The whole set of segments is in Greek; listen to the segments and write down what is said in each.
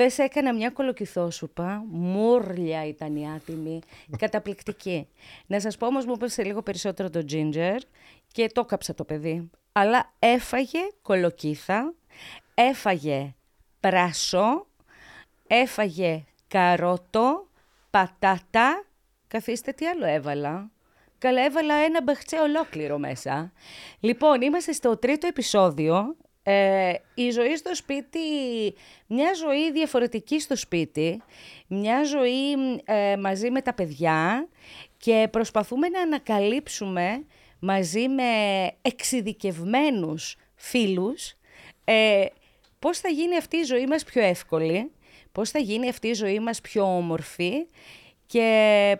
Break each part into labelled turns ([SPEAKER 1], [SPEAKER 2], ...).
[SPEAKER 1] Χθες έκανα μια κολοκυθόσουπα, μούρλια ήταν η άτιμη, καταπληκτική. Να σας πω όμως μου έπεσε λίγο περισσότερο το ginger και το κάψα το παιδί. Αλλά έφαγε κολοκύθα, έφαγε πράσο, έφαγε καρότο, πατάτα, καθίστε τι άλλο έβαλα. Καλά, έβαλα ένα μπαχτσέ ολόκληρο μέσα. Λοιπόν, είμαστε στο τρίτο επεισόδιο. Ε, η ζωή στο σπίτι, μια ζωή διαφορετική στο σπίτι, μια ζωή ε, μαζί με τα παιδιά και προσπαθούμε να ανακαλύψουμε μαζί με εξειδικευμένους φίλους ε, πώς θα γίνει αυτή η ζωή μας πιο εύκολη, πώς θα γίνει αυτή η ζωή μας πιο όμορφη και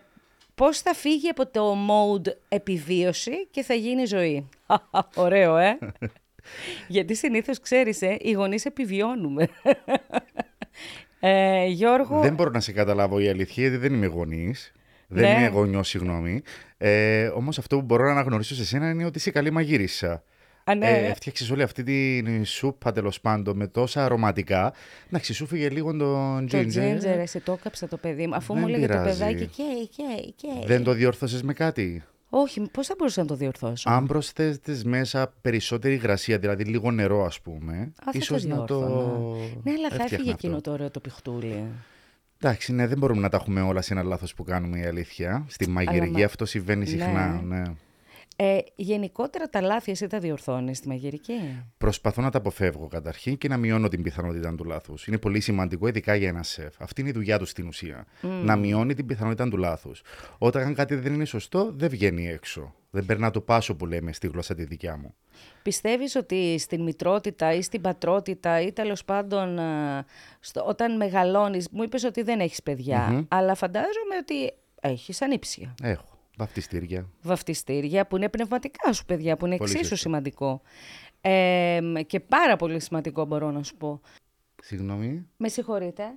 [SPEAKER 1] πώς θα φύγει από το mode επιβίωση και θα γίνει ζωή. Ωραίο, ε! Γιατί συνήθως, ξέρεις, ε, οι γονείς επιβιώνουμε. Ε, Γιώργο...
[SPEAKER 2] Δεν μπορώ να σε καταλάβω η αλήθεια, γιατί δεν είμαι γονής. Δεν
[SPEAKER 1] Ναι.
[SPEAKER 2] είμαι γονιός, συγγνώμη. Ε, Όμως αυτό που μπορώ να αναγνωρίσω σε σένα είναι ότι είσαι καλή μαγείρισα.
[SPEAKER 1] Α, ναι.
[SPEAKER 2] Ε, Έφτιαξες όλη αυτή την σούπα τέλος πάντων με τόσα αρωματικά. Να σου φύγε λίγο το
[SPEAKER 1] Το
[SPEAKER 2] ginger.
[SPEAKER 1] ginger, εσύ το έκαψα το παιδί μου. Αφού
[SPEAKER 2] Δεν
[SPEAKER 1] μου έλεγε το
[SPEAKER 2] πειράζει.
[SPEAKER 1] παιδάκι και, και, και.
[SPEAKER 2] Δεν το διόρθωσες με κάτι;
[SPEAKER 1] Όχι, πώς θα μπορούσα να το διορθώσω;
[SPEAKER 2] Αν προσθέτει μέσα περισσότερη υγρασία, δηλαδή λίγο νερό, ας πούμε,
[SPEAKER 1] Α, θα το
[SPEAKER 2] ίσως να το.
[SPEAKER 1] διόρθωνα. Ναι, αλλά θα
[SPEAKER 2] έφτιαχνα
[SPEAKER 1] έφυγε
[SPEAKER 2] αυτό.
[SPEAKER 1] εκείνο το ωραίο το πιχτούλι.
[SPEAKER 2] Εντάξει, ναι, δεν μπορούμε να τα έχουμε όλα σε ένα λάθος που κάνουμε η αλήθεια. Στη μαγειρική
[SPEAKER 1] μα-
[SPEAKER 2] αυτό συμβαίνει συχνά.
[SPEAKER 1] Ναι.
[SPEAKER 2] ναι.
[SPEAKER 1] Ε, γενικότερα τα λάθη εσύ τα διορθώνεις στη μαγειρική;
[SPEAKER 2] Προσπαθώ να τα αποφεύγω καταρχήν και να μειώνω την πιθανότητα του λάθους. Είναι πολύ σημαντικό, ειδικά για ένα σεφ. Αυτή είναι η δουλειά του στην ουσία. Να μειώνει την πιθανότητα του λάθους. Όταν κάτι δεν είναι σωστό, δεν βγαίνει έξω. Δεν περνά το πάσο που λέμε στη γλώσσα τη δικιά μου.
[SPEAKER 1] Πιστεύεις ότι στην μητρότητα ή στην πατρότητα ή τέλος πάντων ε, στο, όταν μεγαλώνεις, μου είπες ότι δεν έχεις παιδιά, αλλά φαντάζομαι ότι έχεις ανήψια.
[SPEAKER 2] Έχω. Βαφτιστήρια.
[SPEAKER 1] Βαφτιστήρια που είναι πνευματικά σου παιδιά, που είναι
[SPEAKER 2] Πολύ
[SPEAKER 1] εξίσου
[SPEAKER 2] σωστά.
[SPEAKER 1] σημαντικό. Ε, και πάρα πολύ σημαντικό μπορώ να σου πω.
[SPEAKER 2] Συγγνώμη.
[SPEAKER 1] Με συγχωρείτε.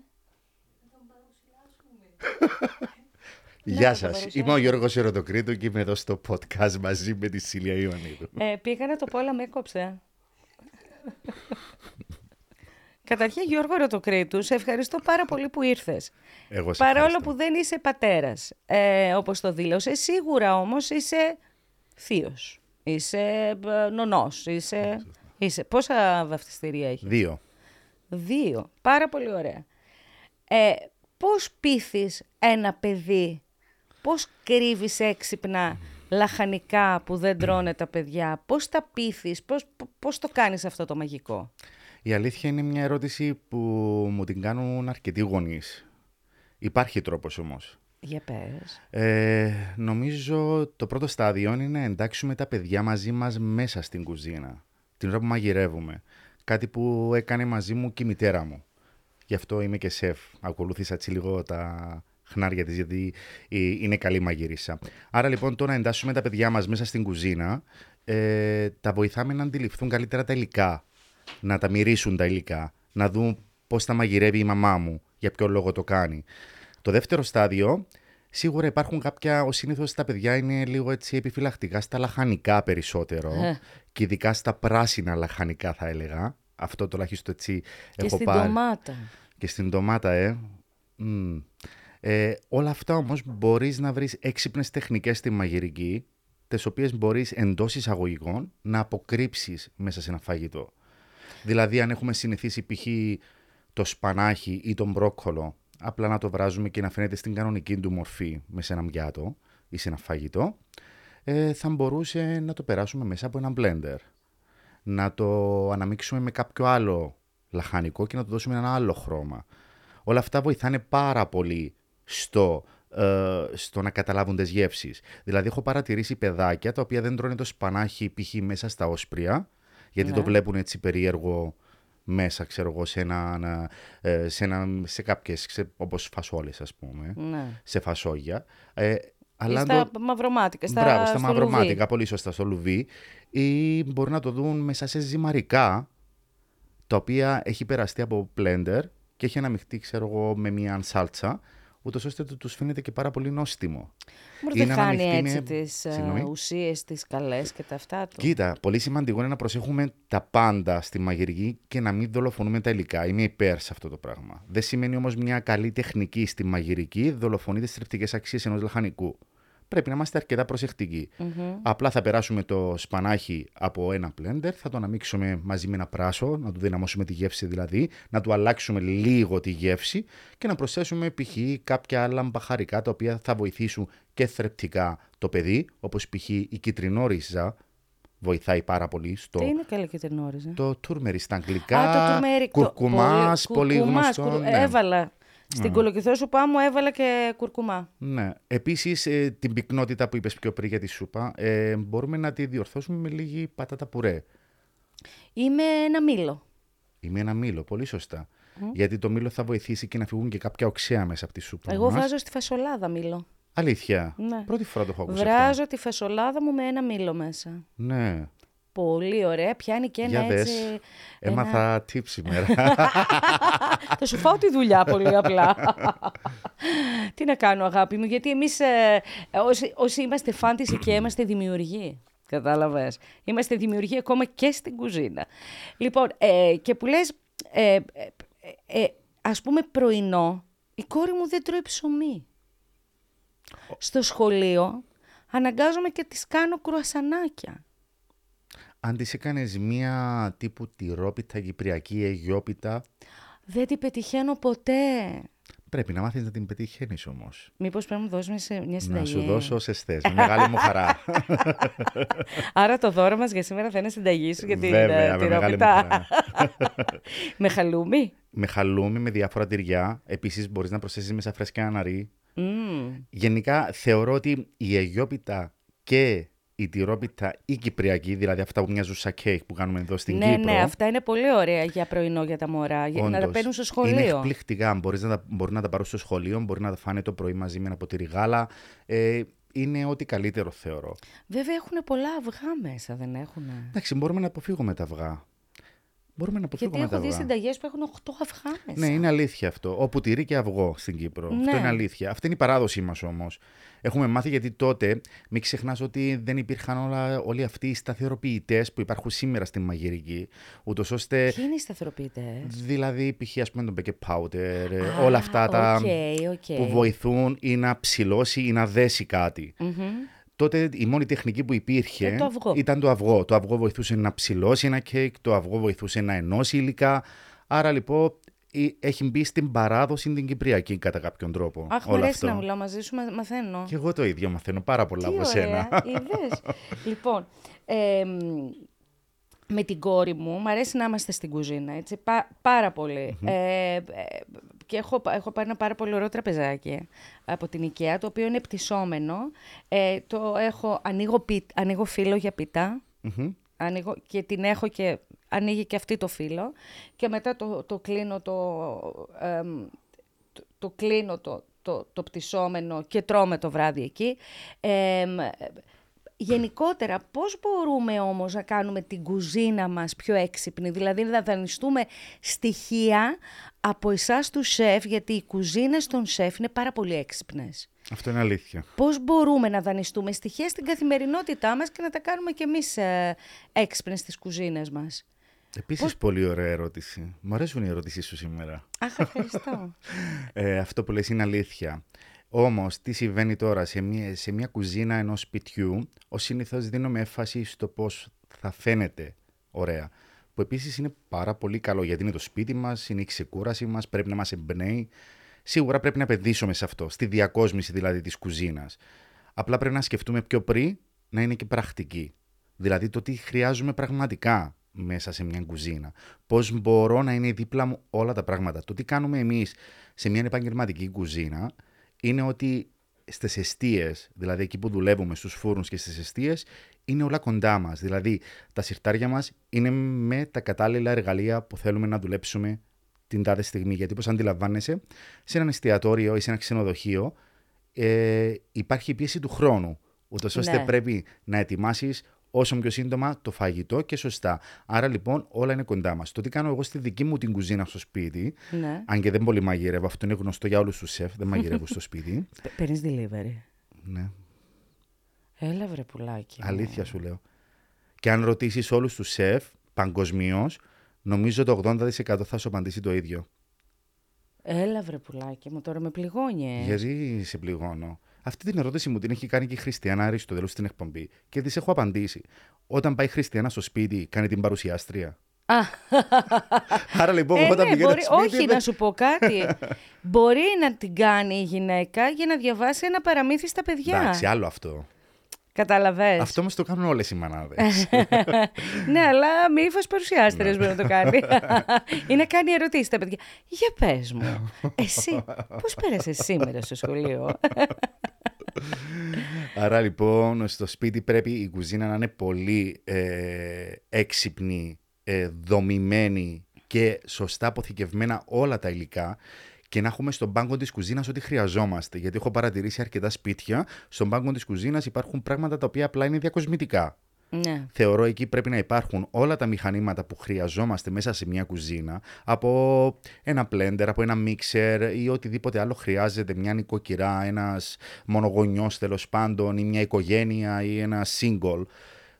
[SPEAKER 2] Γεια
[SPEAKER 1] το
[SPEAKER 2] σας.
[SPEAKER 1] παρουσιάσω.
[SPEAKER 2] Είμαι ο Γιώργος Ερωτοκρίτου και είμαι εδώ στο podcast μαζί με τη Σίλια Ιωαννίδου.
[SPEAKER 1] Ε, πήγα να το πω, αλλά με έκοψε. Καταρχήν, Γιώργο Ρωτοκρίτου, σε ευχαριστώ πάρα πολύ που ήρθες.
[SPEAKER 2] Εγώ σε
[SPEAKER 1] Παρόλο
[SPEAKER 2] ευχαριστώ.
[SPEAKER 1] που δεν είσαι πατέρας, ε, όπως το δήλωσε, σίγουρα όμως είσαι θείος, είσαι ε, νονός, είσαι... είσαι. Πόσα βαφτιστήρια έχεις;
[SPEAKER 2] Δύο.
[SPEAKER 1] Δύο. Πάρα πολύ ωραία. Ε, πώς πείθεις ένα παιδί, πώς κρύβεις έξυπνα λαχανικά που δεν τρώνε τα παιδιά, πώς τα πείθεις, πώς, πώς το κάνεις αυτό το μαγικό;
[SPEAKER 2] Η αλήθεια είναι μια ερώτηση που μου την κάνουν αρκετοί γονείς. Υπάρχει τρόπος όμως.
[SPEAKER 1] Για πες.
[SPEAKER 2] Ε, νομίζω το πρώτο στάδιο είναι να εντάξουμε τα παιδιά μαζί μας μέσα στην κουζίνα. Την ώρα που μαγειρεύουμε. Κάτι που έκανε μαζί μου και η μητέρα μου. Γι' αυτό είμαι και σεφ. Ακολούθησα έτσι λίγο τα χνάρια της γιατί ε, είναι καλή μαγείρισα. Άρα λοιπόν το να εντάσσουμε τα παιδιά μας μέσα στην κουζίνα ε, τα βοηθάμε να αντιληφθούν καλύτερα τα υλικά. Να τα μυρίσουν τα υλικά. Να δουν πώς τα μαγειρεύει η μαμά μου. Για ποιο λόγο το κάνει. Το δεύτερο στάδιο Σίγουρα υπάρχουν κάποια, ο συνήθως τα παιδιά είναι λίγο έτσι επιφυλακτικά στα λαχανικά περισσότερο.
[SPEAKER 1] Ε.
[SPEAKER 2] Και ειδικά στα πράσινα λαχανικά θα έλεγα. Αυτό τουλάχιστον έτσι
[SPEAKER 1] Και
[SPEAKER 2] έχω
[SPEAKER 1] στην
[SPEAKER 2] πάρει.
[SPEAKER 1] ντομάτα.
[SPEAKER 2] Και στην ντομάτα, ε. Μμ. ε όλα αυτά όμως μπορείς να βρεις έξυπνες τεχνικές στη μαγειρική, τις οποίες μπορείς εντός εισαγωγικών να αποκρύψεις μέσα σε ένα φαγητό. Δηλαδή αν έχουμε συνηθίσει π.χ. το σπανάχι ή τον μπρόκολο, απλά να το βράζουμε και να φαίνεται στην κανονική του μορφή μέσα σε ένα πιάτο ή σε ένα φαγητό, ε, θα μπορούσε να το περάσουμε μέσα από ένα blender. Να το αναμίξουμε με κάποιο άλλο λαχανικό και να του δώσουμε ένα άλλο χρώμα. Όλα αυτά βοηθάνε πάρα πολύ στο, ε, στο να καταλάβουν τις γεύσεις. Δηλαδή έχω παρατηρήσει παιδάκια τα οποία δεν τρώνε το σπανάχι π.χ. μέσα στα όσπρια, γιατί το
[SPEAKER 1] Ναι.
[SPEAKER 2] βλέπουν έτσι περίεργο μέσα, ξέρω εγώ, σε, ένα, ένα, ε, σε, ένα, σε κάποιες, ξε, όπως φασόλες ας πούμε,
[SPEAKER 1] Ναι.
[SPEAKER 2] σε φασόγια. Ε,
[SPEAKER 1] Ή
[SPEAKER 2] αλλά αν
[SPEAKER 1] στα
[SPEAKER 2] το-
[SPEAKER 1] μαυρομάτικα, στα,
[SPEAKER 2] Μπράβο, στα
[SPEAKER 1] στο
[SPEAKER 2] μαυρομάτικα,
[SPEAKER 1] λουβί.
[SPEAKER 2] πολύ σωστά στο λουβί. Ή μπορεί να το δουν μέσα σε ζυμαρικά, τα οποία έχει περαστεί από blender και έχει αναμειχτεί, ξέρω εγώ, με μια σάλτσα, ούτως ώστε τους φαίνεται και πάρα πολύ νόστιμο.
[SPEAKER 1] Μπορεί δεν χάνει έτσι με... τις uh, ουσίες, τις καλές και τα αυτά του.
[SPEAKER 2] Κοίτα, πολύ σημαντικό είναι να προσέχουμε τα πάντα στη μαγειρική και να μην δολοφονούμε τα υλικά. Είμαι υπέρ σε αυτό το πράγμα. Δεν σημαίνει όμως μια καλή τεχνική στη μαγειρική δολοφονεί τις θρεπτικές αξίες ενός λαχανικού πρέπει να είμαστε αρκετά Απλά θα περάσουμε το σπανάχι από ένα blender, θα το αναμίξουμε μαζί με ένα πράσο, να του δυναμώσουμε τη γεύση δηλαδή, να του αλλάξουμε λίγο τη γεύση και να προσθέσουμε π.χ. κάποια άλλα μπαχαρικά τα οποία θα βοηθήσουν και θρεπτικά το παιδί, όπως π.χ. η κυτρινόριζα, βοηθάει πάρα πολύ στο.
[SPEAKER 1] Τι είναι καλή κυτρινόριζα;
[SPEAKER 2] Το τούρμερι στα αγγλικά. Α, το τουρμερικ. Κουρκουμάς, πολύ, πολύ γνωστό.
[SPEAKER 1] Ναι. Έβαλα στην κολοκυθό σούπα μου έβαλα και κουρκουμά.
[SPEAKER 2] Ναι. Επίσης, ε, την πυκνότητα που είπες πιο πριν για τη σούπα, ε, μπορούμε να τη διορθώσουμε με λίγη πατάτα πουρέ.
[SPEAKER 1] Είμαι ένα μήλο.
[SPEAKER 2] Είμαι ένα μήλο, πολύ σωστά. Γιατί το μήλο θα βοηθήσει και να φύγουν και κάποια οξέα μέσα από τη σούπα.
[SPEAKER 1] Εγώ βάζω στη φασολάδα μήλο.
[SPEAKER 2] Αλήθεια. Ναι. Πρώτη φορά το έχω ακούσει.
[SPEAKER 1] Βράζω τη φασολάδα μου με ένα μήλο μέσα.
[SPEAKER 2] Ναι.
[SPEAKER 1] Πολύ ωραία, πιάνει και ένα
[SPEAKER 2] Για
[SPEAKER 1] έτσι...
[SPEAKER 2] Έμαθα ένα... tip σήμερα.
[SPEAKER 1] Θα σου φάω τη δουλειά πολύ απλά. Τι να κάνω αγάπη μου, γιατί εμείς ε, όσοι, όσοι είμαστε φάντιση και είμαστε δημιουργοί, κατάλαβες. Είμαστε δημιουργοί ακόμα και στην κουζίνα. Λοιπόν, ε, και που λες, ε, ε, ε, ας πούμε πρωινό, η κόρη μου δεν τρώει ψωμί. Στο σχολείο αναγκάζομαι και τις κάνω κρουασανάκια
[SPEAKER 2] αν της έκανες μία τύπου τυρόπιτα, κυπριακή, αιγιόπιτα.
[SPEAKER 1] Δεν την πετυχαίνω ποτέ.
[SPEAKER 2] Πρέπει να μάθεις να την πετυχαίνεις όμως.
[SPEAKER 1] Μήπως πρέπει να μου δώσεις μια συνταγή;
[SPEAKER 2] Να σου δώσω όσε θε. Με μεγάλη μου χαρά.
[SPEAKER 1] Άρα το δώρο μας για σήμερα θα είναι συνταγή σου για την
[SPEAKER 2] Βέβαια,
[SPEAKER 1] τυρόπιτα. με χαλούμι;
[SPEAKER 2] Με χαλούμι, με διάφορα τυριά. Επίσης μπορείς να προσθέσεις μέσα φρέσκια αναρί. Mm. Γενικά θεωρώ ότι η αιγιόπιτα και η τυρόπιτα ή κυπριακή, δηλαδή αυτά που μοιάζουν σαν κέικ που κάνουμε εδώ στην
[SPEAKER 1] ναι,
[SPEAKER 2] Κύπρο.
[SPEAKER 1] Ναι, αυτά είναι πολύ ωραία για πρωινό για τα μωρά, για να τα παίρνουν στο σχολείο.
[SPEAKER 2] Είναι εκπληκτικά. Μπορείς να τα, μπορεί να τα πάρουν στο σχολείο, μπορεί να τα φάνε το πρωί μαζί με ένα ποτήρι γάλα. Ε, είναι ό,τι καλύτερο θεωρώ.
[SPEAKER 1] Βέβαια έχουν πολλά αυγά μέσα, δεν έχουν.
[SPEAKER 2] Εντάξει, μπορούμε να αποφύγουμε τα αυγά. Μπορούμε να αποφύγουμε
[SPEAKER 1] Γιατί
[SPEAKER 2] τα
[SPEAKER 1] έχω δει συνταγές που έχουν 8 αυγά μέσα.
[SPEAKER 2] Ναι, είναι αλήθεια αυτό. Όπου τυρί και αυγό στην Κύπρο. Ναι. Αυτό είναι αλήθεια. Αυτή είναι η παράδοσή μας όμως. Έχουμε μάθει γιατί τότε, μην ξεχνάς ότι δεν υπήρχαν όλα, όλοι αυτοί οι σταθεροποιητές που υπάρχουν σήμερα στην μαγειρική. Ούτως ώστε.
[SPEAKER 1] Ποιοι είναι οι σταθεροποιητές;
[SPEAKER 2] Δηλαδή, π.χ. ας πούμε τον baking powder, όλα αυτά τα
[SPEAKER 1] okay, okay.
[SPEAKER 2] που βοηθούν ή να ψηλώσει ή να δέσει κάτι. Mm-hmm. Τότε η μόνη τεχνική που υπήρχε
[SPEAKER 1] ε, το
[SPEAKER 2] ήταν το αυγό. Το αυγό βοηθούσε να ψηλώσει ένα κέικ, το αυγό βοηθούσε να ενώσει υλικά. Άρα λοιπόν έχει μπει στην παράδοση την Κυπριακή κατά κάποιον τρόπο.
[SPEAKER 1] Αχ, μου αρέσει να μιλάω μαζί σου, μαθαίνω.
[SPEAKER 2] Και εγώ το ίδιο μαθαίνω πάρα πολλά Τι από σένα.
[SPEAKER 1] Είδες. λοιπόν, ε, με την κόρη μου, μου αρέσει να είμαστε στην κουζίνα, έτσι, πάρα Ε, και έχω, έχω πάρει ένα πάρα πολύ ωραίο τραπεζάκι από την IKEA, το οποίο είναι πτυσσόμενο. Ε, το έχω, ανοίγω, ανοίγω φύλλο για πιτα ανοίγω, και την έχω και ανοίγει και αυτή το φύλλο και μετά το, το κλείνω το, το, το, κλείνω το, το, το πτυσσόμενο και τρώμε το βράδυ εκεί. Γενικότερα, πώς μπορούμε όμως να κάνουμε την κουζίνα μας πιο έξυπνη, δηλαδή να δανειστούμε στοιχεία από εσάς τους σεφ, γιατί οι κουζίνες των σεφ είναι πάρα πολύ έξυπνες.
[SPEAKER 2] Αυτό είναι αλήθεια.
[SPEAKER 1] Πώς μπορούμε να δανειστούμε στοιχεία στην καθημερινότητά μας και να τα κάνουμε κι εμείς ε, έξυπνες στις κουζίνες μας;
[SPEAKER 2] Επίσης, πολύ ωραία ερώτηση. Μου αρέσουν οι ερωτήσεις σου σήμερα.
[SPEAKER 1] Αχ, ευχαριστώ.
[SPEAKER 2] ε, αυτό που λες είναι αλήθεια. Όμως, τι συμβαίνει τώρα σε μια, σε μια κουζίνα ενός σπιτιού, ω συνήθως δίνουμε έμφαση στο πώς θα φαίνεται ωραία. Που επίσης είναι πάρα πολύ καλό γιατί είναι το σπίτι μας, είναι η ξεκούραση μας, πρέπει να μας εμπνέει. Σίγουρα πρέπει να επενδύσουμε σε αυτό, στη διακόσμηση δηλαδή της κουζίνας. Απλά πρέπει να σκεφτούμε πιο πριν να είναι και πρακτική. Δηλαδή το τι χρειάζομαι πραγματικά μέσα σε μια κουζίνα. Πώς μπορώ να είναι δίπλα μου όλα τα πράγματα. Το τι κάνουμε εμείς σε μια επαγγελματική κουζίνα είναι ότι στις αιστείες, δηλαδή εκεί που δουλεύουμε στους φούρνους και στις αιστείες, είναι όλα κοντά μας. Δηλαδή τα συρτάρια μας είναι με τα κατάλληλα εργαλεία που θέλουμε να δουλέψουμε την τάδε στιγμή. Γιατί όπως αντιλαμβάνεσαι, σε ένα εστιατόριο ή σε ένα ξενοδοχείο ε, υπάρχει η πίεση του χρόνου. Ούτως ώστε ναι. πρέπει να ετοιμάσεις όσο πιο σύντομα το φαγητό και σωστά. Άρα λοιπόν όλα είναι κοντά μας. Το τι κάνω εγώ στη δική μου την κουζίνα στο σπίτι,
[SPEAKER 1] Ναι.
[SPEAKER 2] αν και δεν πολύ μαγειρεύω, αυτό είναι γνωστό για όλους τους σεφ, δεν μαγειρεύω στο σπίτι.
[SPEAKER 1] Παίρνεις delivery.
[SPEAKER 2] Ναι,
[SPEAKER 1] Έλα βρε πουλάκι. μου.
[SPEAKER 2] αλήθεια σου λέω. Και αν ρωτήσεις όλους τους σεφ παγκοσμίως, νομίζω το 80% θα σου απαντήσει το ίδιο.
[SPEAKER 1] Έλα βρε πουλάκι μου, τώρα με πληγώνεις.
[SPEAKER 2] Γιατί σε πληγώνω; Αυτή την ερώτηση μου την έχει κάνει και η Χριστιανά Αριστοτέλου στην εκπομπή και της έχω απαντήσει. Όταν πάει η Χριστιανά στο σπίτι, κάνει την παρουσιάστρια.
[SPEAKER 1] Α,
[SPEAKER 2] Άρα λοιπόν,
[SPEAKER 1] ε,
[SPEAKER 2] όταν
[SPEAKER 1] ναι,
[SPEAKER 2] πηγαίνει
[SPEAKER 1] μπορεί,
[SPEAKER 2] στο σπίτι.
[SPEAKER 1] όχι
[SPEAKER 2] δεν-
[SPEAKER 1] να σου πω κάτι. μπορεί να την κάνει η γυναίκα για να διαβάσει ένα παραμύθι στα παιδιά.
[SPEAKER 2] Εντάξει, άλλο αυτό.
[SPEAKER 1] Καταλαβες.
[SPEAKER 2] Αυτό όμω το κάνουν όλες οι μανάδες.
[SPEAKER 1] ναι, αλλά με ύφο παρουσιάστρια
[SPEAKER 2] Ναι.
[SPEAKER 1] μπορεί να το κάνει. Ή να κάνει ερωτήσεις στα παιδιά. Για πες μου, εσύ πώς πέρασες σήμερα στο σχολείο;
[SPEAKER 2] Άρα λοιπόν, στο σπίτι πρέπει η κουζίνα να είναι πολύ ε, έξυπνη, ε, δομημένη και σωστά αποθηκευμένα όλα τα υλικά και να έχουμε στον πάγκο της κουζίνας ό,τι χρειαζόμαστε. Γιατί έχω παρατηρήσει αρκετά σπίτια, στον πάγκο της κουζίνας υπάρχουν πράγματα τα οποία απλά είναι διακοσμητικά.
[SPEAKER 1] ναι.
[SPEAKER 2] Θεωρώ εκεί πρέπει να υπάρχουν όλα τα μηχανήματα που χρειαζόμαστε μέσα σε μια κουζίνα, από ένα blender, από ένα mixer ή οτιδήποτε άλλο χρειάζεται, μια νοικοκυρά, ένας μονογονιός τέλος πάντων ή μια οικογένεια ή ένα single.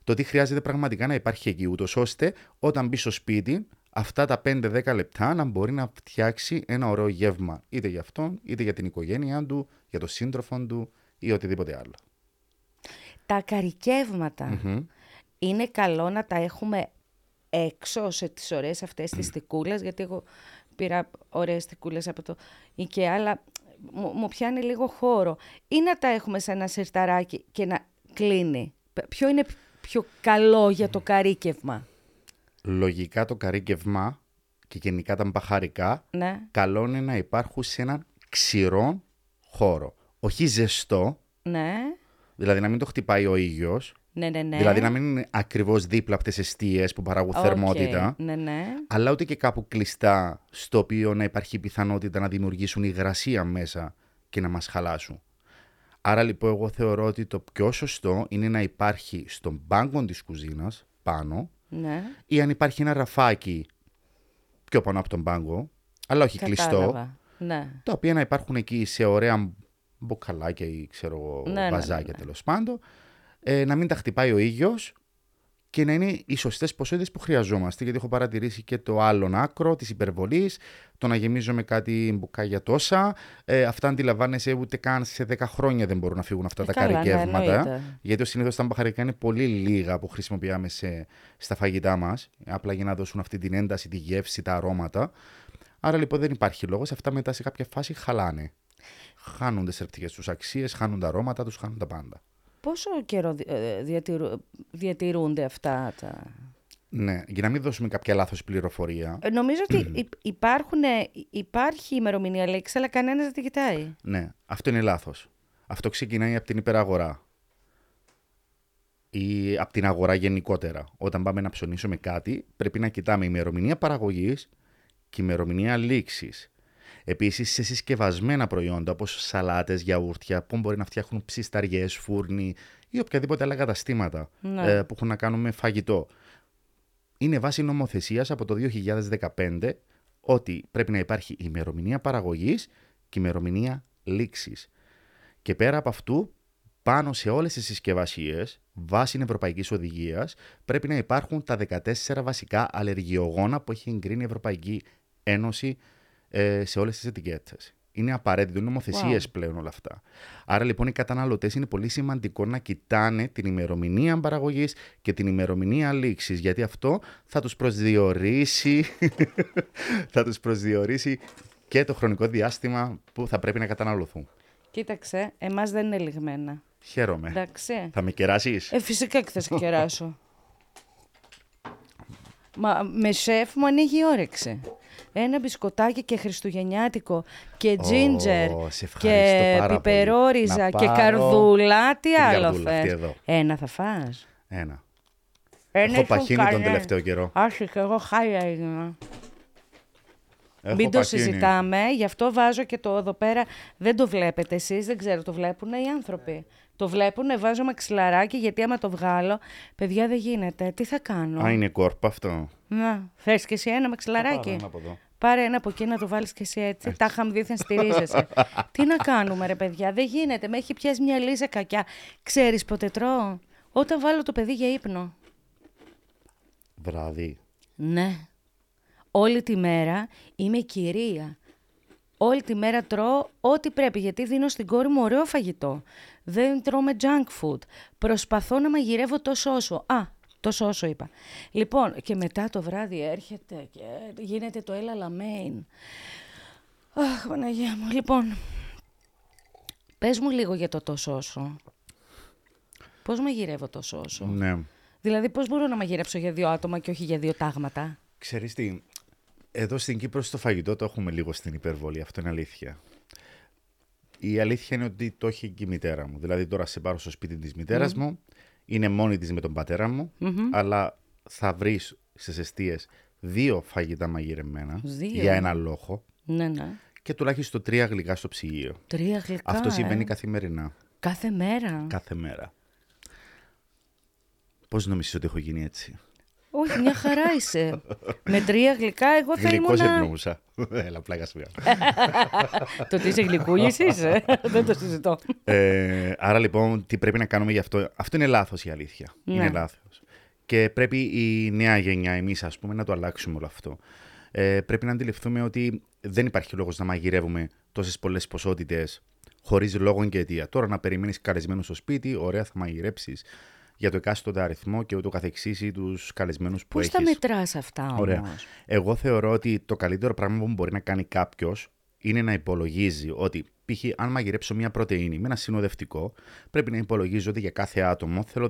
[SPEAKER 2] Το τι χρειάζεται πραγματικά να υπάρχει εκεί, ούτως ώστε όταν μπει στο σπίτι, αυτά τα 5-10 λεπτά να μπορεί να φτιάξει ένα ωραίο γεύμα, είτε για αυτόν, είτε για την οικογένειά του, για τον σύντροφο του ή οτιδήποτε άλλο.
[SPEAKER 1] Τα καρικεύματα είναι καλό να τα έχουμε έξω σε τις ωραίες αυτές τις τικούλες, γιατί εγώ πήρα ωραίες τικούλες από το IKEA, αλλά μου, μου πιάνει λίγο χώρο. Ή να τα έχουμε σε ένα σιρταράκι και να κλείνει. Π- Ποιο είναι πιο καλό για το καρίκευμα.
[SPEAKER 2] Λογικά το καρύκευμα και γενικά τα μπαχαρικά
[SPEAKER 1] Ναι.
[SPEAKER 2] καλό είναι να υπάρχουν σε έναν ξηρό χώρο. Όχι ζεστό,
[SPEAKER 1] Ναι.
[SPEAKER 2] δηλαδή να μην το χτυπάει ο ήλιος,
[SPEAKER 1] Ναι, ναι, ναι.
[SPEAKER 2] δηλαδή να μην είναι ακριβώς δίπλα από τις εστίες που παράγουν
[SPEAKER 1] Οκ.
[SPEAKER 2] θερμότητα,
[SPEAKER 1] Ναι, ναι.
[SPEAKER 2] αλλά ούτε και κάπου κλειστά στο οποίο να υπάρχει πιθανότητα να δημιουργήσουν υγρασία μέσα και να μας χαλάσουν. Άρα λοιπόν εγώ θεωρώ ότι το πιο σωστό είναι να υπάρχει στον πάγκο της κουζίνας πάνω
[SPEAKER 1] ναι.
[SPEAKER 2] ή αν υπάρχει ένα ραφάκι πιο πάνω από τον πάγκο, αλλά όχι κλειστό,
[SPEAKER 1] Κατάλαβα. Ναι.
[SPEAKER 2] τα οποία να υπάρχουν εκεί σε ωραία μποκαλάκια ή ξέρω εγώ,
[SPEAKER 1] Ναι, ναι, ναι,
[SPEAKER 2] βαζάκια
[SPEAKER 1] ναι.
[SPEAKER 2] τέλος πάντων, ε, να μην τα χτυπάει ο ήλιος και να είναι οι σωστές ποσότητες που χρειαζόμαστε. Γιατί έχω παρατηρήσει και το άλλον άκρο της υπερβολής, το να γεμίζω με κάτι μπουκάλια τόσα. Ε, αυτά αντιλαμβάνεσαι ούτε καν σε 10 χρόνια δεν μπορούν να φύγουν αυτά
[SPEAKER 1] Ε,
[SPEAKER 2] τα
[SPEAKER 1] καλά, ναι,
[SPEAKER 2] καρικεύματα.
[SPEAKER 1] εννοείται.
[SPEAKER 2] γιατί συνήθως τα μπαχαρικά είναι πολύ λίγα που χρησιμοποιάμε σε, στα φαγητά μας. Απλά για να δώσουν αυτή την ένταση, τη γεύση, τα αρώματα. Άρα λοιπόν δεν υπάρχει λόγος. Αυτά μετά σε κάποια φάση χαλάνε. Χάνουν τι θρεπτικέ τους αξίες, χάνουν τα αρώματα τους, χάνουν τα πάντα.
[SPEAKER 1] Πόσο καιρό δι- ε, διατηρου- διατηρούνται αυτά τα...
[SPEAKER 2] Ναι, για να μην δώσουμε κάποια λάθος πληροφορία.
[SPEAKER 1] Ε, Νομίζω ότι υ- υπάρχουν, ε, υπάρχει ημερομηνία λέξης, αλλά κανένας δεν την κοιτάει.
[SPEAKER 2] Ναι, αυτό είναι λάθος. Αυτό ξεκινάει από την υπεραγορά. Ή από την αγορά γενικότερα. Όταν πάμε να ψωνίσουμε κάτι, πρέπει να κοιτάμε ημερομηνία παραγωγής και ημερομηνία λήξης. Επίσης, σε συσκευασμένα προϊόντα όπως σαλάτες, γιαούρτια, που μπορεί να φτιάχνουν ψισταριές, φούρνοι ή οποιαδήποτε άλλα καταστήματα
[SPEAKER 1] Ναι.
[SPEAKER 2] ε, που έχουν να κάνουν με φαγητό. Είναι βάση νομοθεσίας από το 2015 ότι πρέπει να υπάρχει ημερομηνία παραγωγής και ημερομηνία λήξης. Και πέρα από αυτού, πάνω σε όλες τις συσκευασίες, βάσει Ευρωπαϊκής Οδηγίας, πρέπει να υπάρχουν τα 14 βασικά αλλεργιογόνα που έχει εγκρίνει η Ευρωπαϊκή Ένωση ε, σε όλες τις ετικέτες. Είναι απαραίτητο, είναι νομοθεσίες πλέον όλα αυτά. Άρα λοιπόν οι καταναλωτές είναι πολύ σημαντικό να κοιτάνε την ημερομηνία παραγωγής και την ημερομηνία λήξης, γιατί αυτό θα τους προσδιορίσει, θα τους προσδιορίσει και το χρονικό διάστημα που θα πρέπει να καταναλωθούν.
[SPEAKER 1] Κοίταξε, εμάς δεν είναι λιγμένα.
[SPEAKER 2] Χαίρομαι.
[SPEAKER 1] Εντάξει.
[SPEAKER 2] Θα με κεράσεις;
[SPEAKER 1] Ε, φυσικά και θα σε κεράσω. Μα με σεφ μου ανοίγει η όρεξη. Ένα μπισκοτάκι και χριστουγεννιάτικο και τζίντζερ
[SPEAKER 2] σε ευχαριστώ
[SPEAKER 1] και
[SPEAKER 2] πάρα πολύ.
[SPEAKER 1] πιπερόριζα
[SPEAKER 2] Να
[SPEAKER 1] και
[SPEAKER 2] πάρω
[SPEAKER 1] καρδούλα. Τι
[SPEAKER 2] την
[SPEAKER 1] άλλο
[SPEAKER 2] καρδούλα αυτή
[SPEAKER 1] θες;
[SPEAKER 2] εδώ.
[SPEAKER 1] Ένα θα φας;
[SPEAKER 2] Ένα.
[SPEAKER 1] Ένα
[SPEAKER 2] Έχω
[SPEAKER 1] ήσουν
[SPEAKER 2] παχύνει τον
[SPEAKER 1] κανένα.
[SPEAKER 2] τελευταίο καιρό.
[SPEAKER 1] Άσχε και εγώ χάλια έγινα.
[SPEAKER 2] Έχω
[SPEAKER 1] Μην το
[SPEAKER 2] πατίνι.
[SPEAKER 1] συζητάμε, γι' αυτό βάζω και το εδώ πέρα. Δεν το βλέπετε εσείς, δεν ξέρω, το βλέπουν οι άνθρωποι. Το βλέπουν, βάζω μαξιλαράκι, γιατί άμα το βγάλω, παιδιά δεν γίνεται. Τι θα κάνω;
[SPEAKER 2] Α, είναι κόρπα αυτό.
[SPEAKER 1] Να, θες και εσύ ένα μαξιλαράκι;
[SPEAKER 2] πάρω ένα από εδώ.
[SPEAKER 1] Πάρε ένα από εκεί να το βάλεις και εσύ έτσι. Τα είχαμε δίθεν στηρίζεσαι. Τι να κάνουμε ρε παιδιά, δεν γίνεται. Με έχει πιάσει μια λύσα κακιά. Ξέρεις πότε τρώω; Όταν βάλω το παιδί για ύπνο.
[SPEAKER 2] Βράδυ.
[SPEAKER 1] Ναι. Όλη τη μέρα είμαι κυρία. Όλη τη μέρα τρώω ό,τι πρέπει, γιατί δίνω στην κόρη μου ωραίο φαγητό. Δεν τρώμε junk food. Προσπαθώ να μαγειρεύω τόσο όσο. Α, τόσο όσο είπα. Λοιπόν, και μετά το βράδυ έρχεται και γίνεται το έλα λαμέιν. Αχ, Παναγία μου. Λοιπόν, πες μου λίγο για το τόσο όσο. Πώς μαγειρεύω τόσο όσο;
[SPEAKER 2] Ναι.
[SPEAKER 1] Δηλαδή, πώς μπορώ να μαγειρέψω για δύο άτομα και όχι για δύο τάγματα;
[SPEAKER 2] Ξέρεις τι, εδώ στην Κύπρο στο φαγητό το έχουμε λίγο στην υπερβολή, αυτό είναι αλήθεια. Η αλήθεια είναι ότι το έχει και η μητέρα μου. Δηλαδή τώρα σε πάρω στο σπίτι της μητέρας μου, είναι μόνη της με τον πατέρα μου, αλλά θα βρεις στις εστίες δύο φαγητά μαγειρεμένα
[SPEAKER 1] Δύο.
[SPEAKER 2] για ένα λόγο
[SPEAKER 1] Ναι, ναι.
[SPEAKER 2] και τουλάχιστον τρία γλυκά στο ψυγείο.
[SPEAKER 1] Τρία γλυκά.
[SPEAKER 2] Αυτό
[SPEAKER 1] ε.
[SPEAKER 2] συμβαίνει καθημερινά,
[SPEAKER 1] Κάθε μέρα.
[SPEAKER 2] κάθε μέρα. Πώς νομίζεις ότι έχω γίνει έτσι;
[SPEAKER 1] Όχι, μια χαρά είσαι. Με τρία γλυκά, εγώ θα
[SPEAKER 2] Γλυκός
[SPEAKER 1] ήμουν.
[SPEAKER 2] εννοούσα. Έλα, πλάκα σου.
[SPEAKER 1] Το ότι είσαι γλυκούλης είσαι. Δεν το συζητώ.
[SPEAKER 2] Ε, άρα λοιπόν, τι πρέπει να κάνουμε γι' αυτό; Αυτό είναι λάθος η αλήθεια.
[SPEAKER 1] Ναι.
[SPEAKER 2] Είναι λάθος. Και πρέπει η νέα γενιά, εμείς, ας πούμε, να το αλλάξουμε όλο αυτό. Ε, πρέπει να αντιληφθούμε ότι δεν υπάρχει λόγος να μαγειρεύουμε τόσες πολλές ποσότητες χωρίς λόγο και αιτία. Τώρα να περιμένεις καλεσμένους στο σπίτι, ωραία, θα μαγειρέψεις για το εκάστοτε αριθμό και ούτω καθεξής ή τους καλεσμένους που
[SPEAKER 1] Πώς
[SPEAKER 2] έχεις.
[SPEAKER 1] τα μετράς αυτά όμως;
[SPEAKER 2] Ωραία. Εγώ θεωρώ ότι το καλύτερο πράγμα που μπορεί να κάνει κάποιος είναι να υπολογίζει ότι π.χ. αν μαγειρέψω μια πρωτεΐνη με ένα συνοδευτικό, πρέπει να υπολογίζω ότι για κάθε άτομο θέλω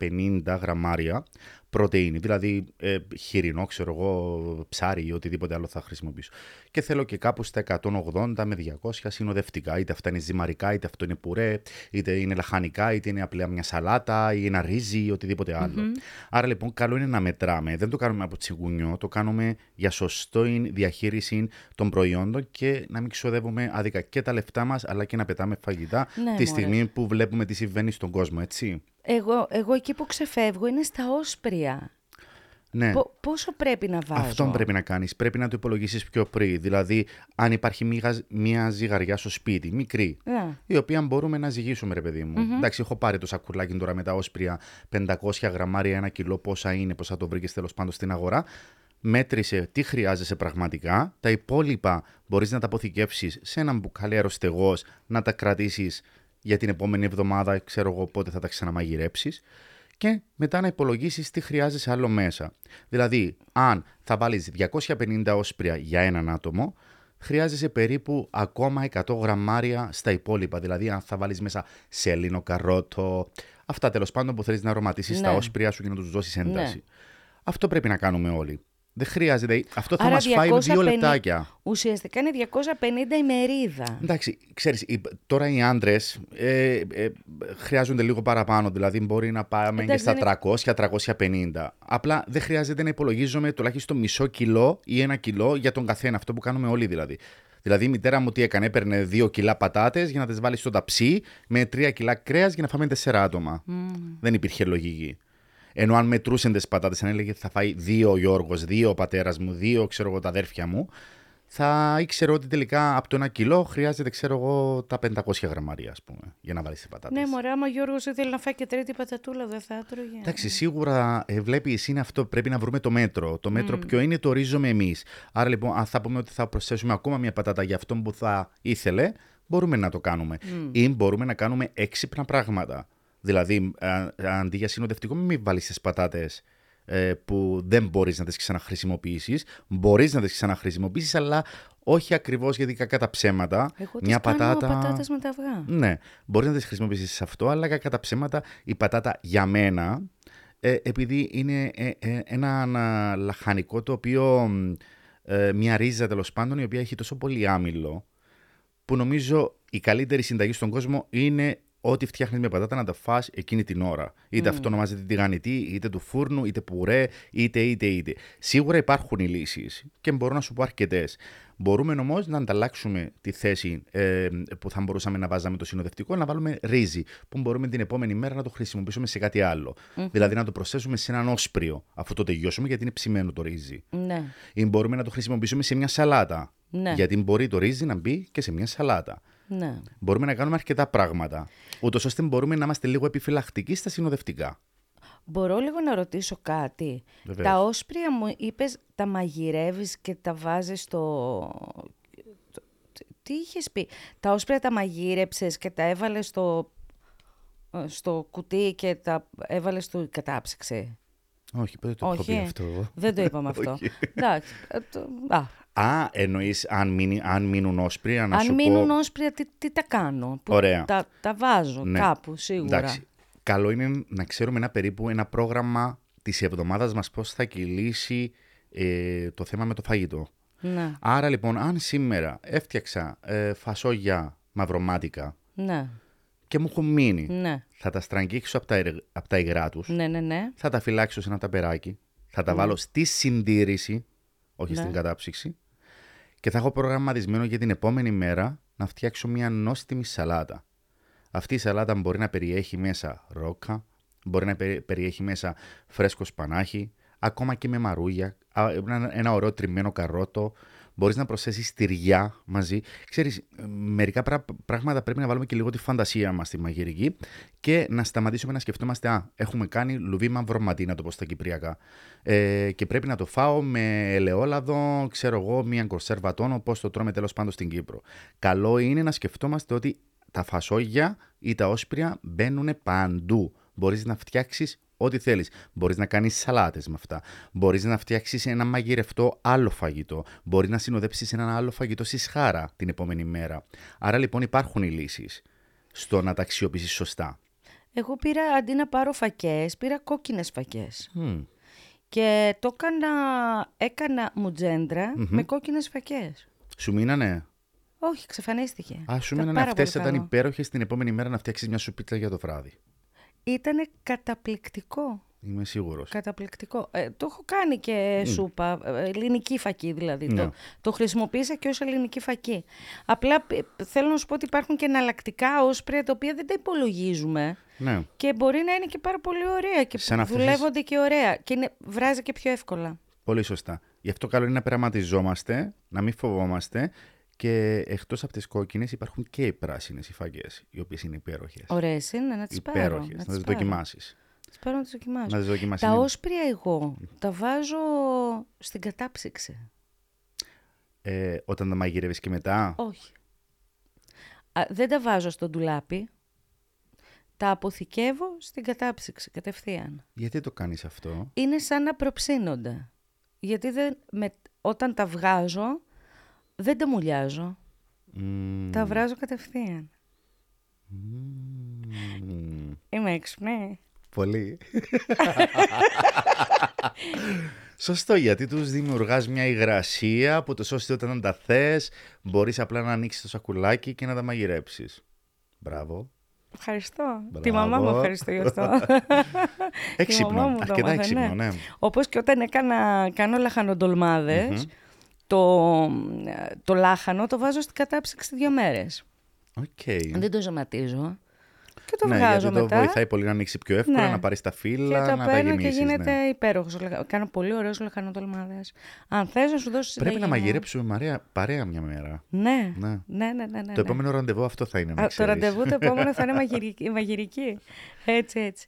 [SPEAKER 2] 250 γραμμάρια πρωτεΐνη, δηλαδή ε, χοιρινό, ξέρω εγώ, ψάρι ή οτιδήποτε άλλο θα χρησιμοποιήσω. Και θέλω και κάπου στα 180 με 200 συνοδευτικά, είτε αυτά είναι ζυμαρικά, είτε αυτό είναι πουρέ, είτε είναι λαχανικά, είτε είναι απλά μια σαλάτα ή ένα ρύζι ή οτιδήποτε άλλο. Άρα λοιπόν καλό είναι να μετράμε. Δεν το κάνουμε από τσιγουνιό, το κάνουμε για σωστό διαχείριση των προϊόντων και να μην ξοδεύουμε άδικα και τα λεφτά μας αλλά και να πετάμε φαγητά
[SPEAKER 1] Ναι,
[SPEAKER 2] τη
[SPEAKER 1] μωρέ.
[SPEAKER 2] στιγμή που βλέπουμε τι συμβαίνει στον κόσμο, έτσι.
[SPEAKER 1] Εγώ, εγώ εκεί που ξεφεύγω είναι στα όσπρια.
[SPEAKER 2] Ναι.
[SPEAKER 1] Πο- πόσο πρέπει να βάζω;
[SPEAKER 2] Αυτό πρέπει να κάνεις. Πρέπει να το υπολογίσεις πιο πριν. Δηλαδή, αν υπάρχει μια, μια ζυγαριά στο σπίτι, μικρή,
[SPEAKER 1] Ναι.
[SPEAKER 2] η οποία μπορούμε να ζυγίσουμε, ρε παιδί μου. Εντάξει, έχω πάρει το σακουλάκι τώρα με τα όσπρια 500 γραμμάρια, ένα κιλό, πόσα είναι, πόσα το βρήκες τέλος πάντων στην αγορά. Μέτρησε τι χρειάζεσαι πραγματικά. Τα υπόλοιπα μπορείς να τα αποθηκεύσεις σε έναν μπουκάλι αεροστεγό, να τα κρατήσεις για την επόμενη εβδομάδα, ξέρω εγώ πότε θα τα ξαναμαγειρέψεις. Και μετά να υπολογίσεις τι χρειάζεσαι άλλο μέσα. Δηλαδή, αν θα βάλεις 250 όσπρια για έναν άτομο, χρειάζεσαι περίπου ακόμα 100 γραμμάρια στα υπόλοιπα. Δηλαδή, αν θα βάλεις μέσα σελήνο, καρότο, αυτά τέλος πάντων που θέλεις να αρωματίσεις τα
[SPEAKER 1] Ναι.
[SPEAKER 2] όσπρια σου και να τους δώσεις ένταση.
[SPEAKER 1] Ναι.
[SPEAKER 2] Αυτό πρέπει να κάνουμε όλοι. Δεν χρειάζεται. Αυτό θα
[SPEAKER 1] Άρα
[SPEAKER 2] μας φάει δύο
[SPEAKER 1] 250
[SPEAKER 2] λεπτάκια.
[SPEAKER 1] Ουσιαστικά είναι 250 η μερίδα.
[SPEAKER 2] Εντάξει, ξέρεις, οι- τώρα οι άντρες ε, ε, χρειάζονται λίγο παραπάνω. Δηλαδή, μπορεί να πάμε
[SPEAKER 1] Εντάξει,
[SPEAKER 2] και
[SPEAKER 1] δεν
[SPEAKER 2] στα 300-350. Απλά δεν χρειάζεται να υπολογίζουμε τουλάχιστον μισό κιλό ή ένα κιλό για τον καθένα. Αυτό που κάνουμε όλοι δηλαδή. Δηλαδή, η μητέρα μου τι έκανε, έπαιρνε δύο κιλά πατάτες για να τις βάλει στο ταψί με τρία κιλά κρέας για να φάμε τέσσερα άτομα. Δεν υπήρχε λογική. Ενώ αν μετρούσαν τις πατάτες, αν έλεγε θα φάει δύο ο Γιώργος, δύο ο πατέρας μου, δύο ξέρω εγώ τα αδέρφια μου, θα ήξερε ότι τελικά από το ένα κιλό χρειάζεται, ξέρω εγώ, τα 500 γραμμάρια, ας πούμε, για να βάλεις τις πατάτες.
[SPEAKER 1] Ναι, μωρέ, άμα ο Γιώργος ήθελε να φάει και τρίτη πατατούλα, δεν θα έτρωγε.
[SPEAKER 2] Εντάξει, σίγουρα ε, βλέπει, είναι αυτό. Πρέπει να βρούμε το μέτρο. Το μέτρο ποιο είναι, το ορίζουμε εμείς. Άρα λοιπόν, αν θα πούμε ότι θα προσθέσουμε ακόμα μια πατάτα για αυτόν που θα ήθελε, μπορούμε να το κάνουμε. Ή μπορούμε να κάνουμε έξυπνα πράγματα. Δηλαδή, α- αντί για συνοδευτικό, μην βάλεις τις πατάτες ε, που δεν μπορείς να τις ξαναχρησιμοποιήσεις. Μπορείς να τις ξαναχρησιμοποιήσεις, αλλά όχι ακριβώς γιατί κακά τα ψέματα.
[SPEAKER 1] Εγώ τις
[SPEAKER 2] μια
[SPEAKER 1] κάνω
[SPEAKER 2] πατάτα.
[SPEAKER 1] πατάτες με τα αυγά.
[SPEAKER 2] Ναι, μπορείς να τις χρησιμοποιήσεις σε αυτό, αλλά κακά τα ψέματα η πατάτα για μένα, ε, επειδή είναι ε, ε, ένα, ένα λαχανικό το οποίο, μ, ε, μια ρίζα τέλος πάντων, η οποία έχει τόσο πολύ άμυλο, που νομίζω η καλύτερη συνταγή στον κόσμο είναι ό,τι φτιάχνεις με πατάτα να τα φας εκείνη την ώρα. Είτε αυτό ονομάζεται τηγανιτή, είτε του φούρνου, είτε πουρέ, είτε, είτε, είτε. Σίγουρα υπάρχουν οι λύσεις και μπορώ να σου πω αρκετές. Μπορούμε όμως να ανταλλάξουμε τη θέση ε, που θα μπορούσαμε να βάζαμε το συνοδευτικό, να βάλουμε ρύζι, που μπορούμε την επόμενη μέρα να το χρησιμοποιήσουμε σε κάτι άλλο. Δηλαδή να το προσθέσουμε σε έναν όσπριο, αφού το τελειώσουμε, γιατί είναι ψημένο το ρύζι.
[SPEAKER 1] Ναι.
[SPEAKER 2] Ή μπορούμε να το χρησιμοποιήσουμε σε μια σαλάτα.
[SPEAKER 1] Ναι.
[SPEAKER 2] Γιατί μπορεί το ρύζι να μπει και σε μια σαλάτα.
[SPEAKER 1] Ναι.
[SPEAKER 2] Μπορούμε να κάνουμε αρκετά πράγματα. Ούτως ώστε μπορούμε να είμαστε λίγο επιφυλακτικοί στα συνοδευτικά.
[SPEAKER 1] Μπορώ λίγο να ρωτήσω κάτι.
[SPEAKER 2] Βεβαίως.
[SPEAKER 1] Τα όσπρια μου είπες τα μαγειρεύεις και τα βάζεις στο... Τι είχες πει; Τα όσπρια τα μαγείρεψες και τα έβαλες στο, ε, στο κουτί και τα έβαλες στο κατάψυξε;
[SPEAKER 2] Όχι, ποτέ το έχω πει
[SPEAKER 1] Όχι.
[SPEAKER 2] αυτό. εγώ.
[SPEAKER 1] Δεν το είπαμε αυτό.
[SPEAKER 2] Όχι.
[SPEAKER 1] Εντάξει. ε, το- Α,
[SPEAKER 2] Α, εννοείς αν, μείνει- αν μείνουν όσπρια, να
[SPEAKER 1] αν
[SPEAKER 2] σου
[SPEAKER 1] μείνουν
[SPEAKER 2] πω.
[SPEAKER 1] όσπρια, τι, τι τα κάνω. Που
[SPEAKER 2] Ωραία.
[SPEAKER 1] Τα, τα βάζω
[SPEAKER 2] Ναι.
[SPEAKER 1] κάπου, σίγουρα.
[SPEAKER 2] Εντάξει. Καλό είναι να ξέρουμε ένα περίπου ένα πρόγραμμα της εβδομάδας μας πώς θα κυλήσει ε, το θέμα με το φαγητό.
[SPEAKER 1] Ναι,
[SPEAKER 2] Άρα λοιπόν, αν σήμερα έφτιαξα ε, φασόγια μαυρομάτικα
[SPEAKER 1] ναι,
[SPEAKER 2] και μου έχουν μείνει,
[SPEAKER 1] ναι,
[SPEAKER 2] θα τα στραγγίξω από τα, ερ- απ' τα υγρά τους,
[SPEAKER 1] ναι, ναι, ναι.
[SPEAKER 2] θα τα φυλάξω σε ένα ταπεράκι, θα τα βάλω στη συντήρηση, όχι
[SPEAKER 1] Ναι.
[SPEAKER 2] στην κατάψυξη, και θα έχω προγραμματισμένο για την επόμενη μέρα να φτιάξω μια νόστιμη σαλάτα. Αυτή η σαλάτα μπορεί να περιέχει μέσα ρόκα, μπορεί να περι- περιέχει μέσα φρέσκο σπανάχι, ακόμα και με μαρούγια, α, ένα, ένα ωραίο τριμμένο καρότο, μπορείς να προσθέσεις τυριά μαζί. Ξέρεις, ε, μερικά πρα- πράγματα πρέπει να βάλουμε και λίγο τη φαντασία μας στη μαγειρική και να σταματήσουμε να σκεφτόμαστε, α, έχουμε κάνει λουβί μαυροματί, να το πω στα κυπριακά, ε, και πρέπει να το φάω με ελαιόλαδο, ξέρω εγώ, μια κονσέρβα τόνο, πώς το τρώμε τέλος πάντων στην Κύπρο. Καλό είναι να σκεφτόμαστε ότι τα φασόγια ή τα όσπρια μπαίνουν παντού. Μπορείς να φτιάξεις ό,τι θέλεις. Μπορείς να κάνεις σαλάτες με αυτά. Μπορείς να φτιάξεις ένα μαγειρευτό άλλο φαγητό. Μπορείς να συνοδέψεις ένα άλλο φαγητό στη σχάρα την επόμενη μέρα. Άρα λοιπόν υπάρχουν οι λύσεις στο να τα αξιοποιήσεις σωστά.
[SPEAKER 1] Εγώ πήρα, αντί να πάρω φακές, πήρα κόκκινες φακές.
[SPEAKER 2] Μμ.
[SPEAKER 1] Και το έκανα, έκανα μουτζέντρα με κόκκινες φακές.
[SPEAKER 2] Σου μείνανε;
[SPEAKER 1] Όχι, εξαφανίστηκε.
[SPEAKER 2] Α, σου
[SPEAKER 1] Ήταν
[SPEAKER 2] μείνανε
[SPEAKER 1] πάρα
[SPEAKER 2] αυτές
[SPEAKER 1] πολύ
[SPEAKER 2] ήταν
[SPEAKER 1] καλό.
[SPEAKER 2] υπέροχες την επόμενη μέρα να φτιάξεις μια σουπίτσα για το βράδυ.
[SPEAKER 1] Ήτανε καταπληκτικό.
[SPEAKER 2] Είμαι σίγουρος.
[SPEAKER 1] Καταπληκτικό. Ε, το έχω κάνει και σούπα, ε, ελληνική φακή δηλαδή.
[SPEAKER 2] Ναι.
[SPEAKER 1] Το, το χρησιμοποίησα και ως ελληνική φακή. Απλά ε, θέλω να σου πω ότι υπάρχουν και εναλλακτικά όσπρια τα οποία δεν τα υπολογίζουμε.
[SPEAKER 2] Ναι.
[SPEAKER 1] Και μπορεί να είναι και πάρα πολύ ωραία και
[SPEAKER 2] Σαν αυτές
[SPEAKER 1] δουλεύονται και ωραία. Και είναι, βράζει και πιο εύκολα.
[SPEAKER 2] Πολύ σωστά. Γι' αυτό καλό είναι να πειραματιζόμαστε, να μην φοβόμαστε και εκτός από τις κόκκινες υπάρχουν και οι πράσινες οι φαγές, οι οποίες είναι υπέροχες.
[SPEAKER 1] Ωραίες είναι, να τις πάρω.
[SPEAKER 2] Υπέροχες.
[SPEAKER 1] να
[SPEAKER 2] Να
[SPEAKER 1] τις
[SPEAKER 2] τις
[SPEAKER 1] πάρω.
[SPEAKER 2] δοκιμάσεις.
[SPEAKER 1] Τις πάρω να τις δοκιμάσω.
[SPEAKER 2] Να τις δοκιμάσεις.
[SPEAKER 1] Τα όσπρια εγώ τα βάζω στην κατάψυξη.
[SPEAKER 2] Ε, όταν τα μαγειρεύεις και μετά;
[SPEAKER 1] Όχι. Α, δεν τα βάζω στο ντουλάπι. Τα αποθηκεύω στην κατάψυξη κατευθείαν.
[SPEAKER 2] Γιατί το κάνεις αυτό;
[SPEAKER 1] Είναι σαν να προψύνονται. Γιατί δεν, με, όταν τα βγάζω, δεν τα μουλιάζω.
[SPEAKER 2] Μμμ.
[SPEAKER 1] Τα βράζω κατευθείαν.
[SPEAKER 2] Μμμ.
[SPEAKER 1] Είμαι έξυπνη.
[SPEAKER 2] Πολύ. Σωστό, γιατί τους δημιουργάς μια υγρασία που το ώστε όταν τα θες μπορείς απλά να ανοίξεις το σακουλάκι και να τα μαγειρέψεις. Μπράβο.
[SPEAKER 1] Ευχαριστώ.
[SPEAKER 2] Μπράβο.
[SPEAKER 1] Τη μαμά μου ευχαριστώ γι' αυτό. μαμά
[SPEAKER 2] Έξυπνο,
[SPEAKER 1] μου το
[SPEAKER 2] αρκετά
[SPEAKER 1] έμαθε,
[SPEAKER 2] έξυπνο,
[SPEAKER 1] ναι.
[SPEAKER 2] ναι.
[SPEAKER 1] Όπως και όταν έκανα, κάνω λαχανοτολμάδες, το, το λάχανο το βάζω στην κατάψυξη δύο μέρες.
[SPEAKER 2] Οκ.
[SPEAKER 1] Δεν το ζεματίζω και το
[SPEAKER 2] ναι,
[SPEAKER 1] βγάζω
[SPEAKER 2] γιατί
[SPEAKER 1] μετά.
[SPEAKER 2] το βοηθάει πολύ να ανοίξει πιο εύκολα,
[SPEAKER 1] Ναι.
[SPEAKER 2] να πάρεις τα
[SPEAKER 1] και
[SPEAKER 2] φύλλα,
[SPEAKER 1] το
[SPEAKER 2] να τα
[SPEAKER 1] παίρνω και
[SPEAKER 2] γεμίσεις.
[SPEAKER 1] γίνεται
[SPEAKER 2] ναι.
[SPEAKER 1] υπέροχος. ο λαχα- Κάνω πολύ ωραίους λαχανοτολμάδες. Αν θες να σου δώσω
[SPEAKER 2] Πρέπει
[SPEAKER 1] συνταγή
[SPEAKER 2] να
[SPEAKER 1] μου.
[SPEAKER 2] μαγειρέψουμε παρέα, παρέα μια μέρα.
[SPEAKER 1] Ναι,
[SPEAKER 2] Ναι.
[SPEAKER 1] ναι, ναι. ναι, ναι,
[SPEAKER 2] Το
[SPEAKER 1] ναι.
[SPEAKER 2] επόμενο ραντεβού αυτό θα είναι, να
[SPEAKER 1] Α, το
[SPEAKER 2] ξέρεις.
[SPEAKER 1] ραντεβού το επόμενο θα είναι μαγειρική. μαγειρική. Έτσι, έτσι.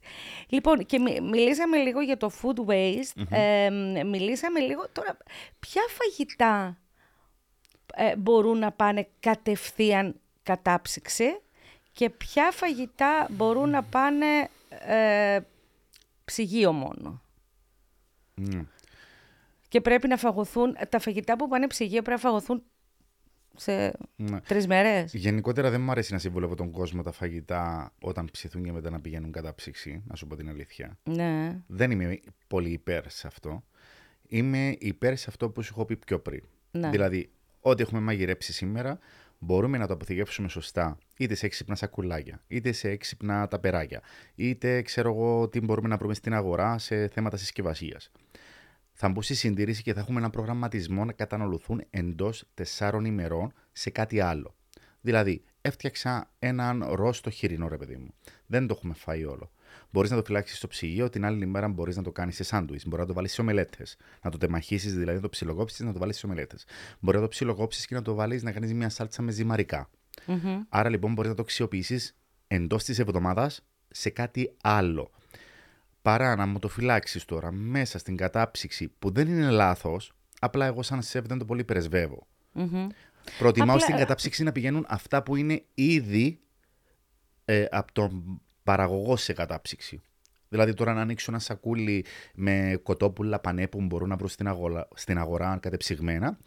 [SPEAKER 1] Λοιπόν, και μι- μιλήσαμε λίγο για το food waste. Ε, μ, μιλήσαμε λίγο τώρα. Ποια φαγητά ε, μπορούν να πάνε κατευθείαν κατάψυξη; Και ποια φαγητά μπορούν να πάνε ε, ψυγείο μόνο.
[SPEAKER 2] Μμ.
[SPEAKER 1] Και πρέπει να φαγωθούν, τα φαγητά που πάνε ψυγείο πρέπει να φαγωθούν σε
[SPEAKER 2] Ναι.
[SPEAKER 1] τρεις μέρες;
[SPEAKER 2] Γενικότερα δεν μου αρέσει να συμβουλεύω τον κόσμο τα φαγητά όταν ψηθούν και μετά να πηγαίνουν κατά ψήξη, να σου πω την αλήθεια.
[SPEAKER 1] Ναι.
[SPEAKER 2] Δεν είμαι πολύ υπέρ σε αυτό. Είμαι υπέρ σε αυτό που σου έχω πει πιο πριν.
[SPEAKER 1] Ναι.
[SPEAKER 2] Δηλαδή, ό,τι έχουμε μαγειρέψει σήμερα, μπορούμε να το αποθηκεύσουμε σωστά, είτε σε έξυπνα σακουλάκια, είτε σε έξυπνα ταπεράκια, είτε ξέρω εγώ τι μπορούμε να βρούμε στην αγορά σε θέματα συσκευασίας. Θα μπουν στη συντήρηση και θα έχουμε ένα προγραμματισμό να καταναλωθούν εντός τεσσάρων ημερών σε κάτι άλλο. Δηλαδή, έφτιαξα έναν ρόστο χοιρινό, ρε παιδί μου. Δεν το έχουμε φάει όλο. Μπορείς να το φυλάξεις στο ψυγείο, την άλλη μέρα μπορείς να το κάνεις σε σάντουι. Μπορεί να το βάλεις σε ομελέτες. Να το τεμαχίσεις, δηλαδή να το ψιλοκόψεις, να το βάλεις σε ομελέτες. Μπορεί να το ψιλοκόψεις και να το βάλεις να κάνεις μια σάλτσα με ζυμαρικά. Mm-hmm. Άρα λοιπόν μπορείς να το αξιοποιήσεις εντός της εβδομάδας σε κάτι άλλο. Παρά να μου το φυλάξεις τώρα μέσα στην κατάψυξη που δεν είναι λάθος, απλά εγώ σαν σεφ δεν το πολύ περισβεύω. Mm-hmm. Προτιμάω Απλά... στην κατάψυξη να πηγαίνουν αυτά που είναι ήδη ε, από τον παραγωγός σε κατάψυξη. Δηλαδή τώρα να ανοίξω ένα σακούλι με κοτόπουλα πανέ που μπορούν να βρω στην αγορά, στην αγορά κατεψυγμένα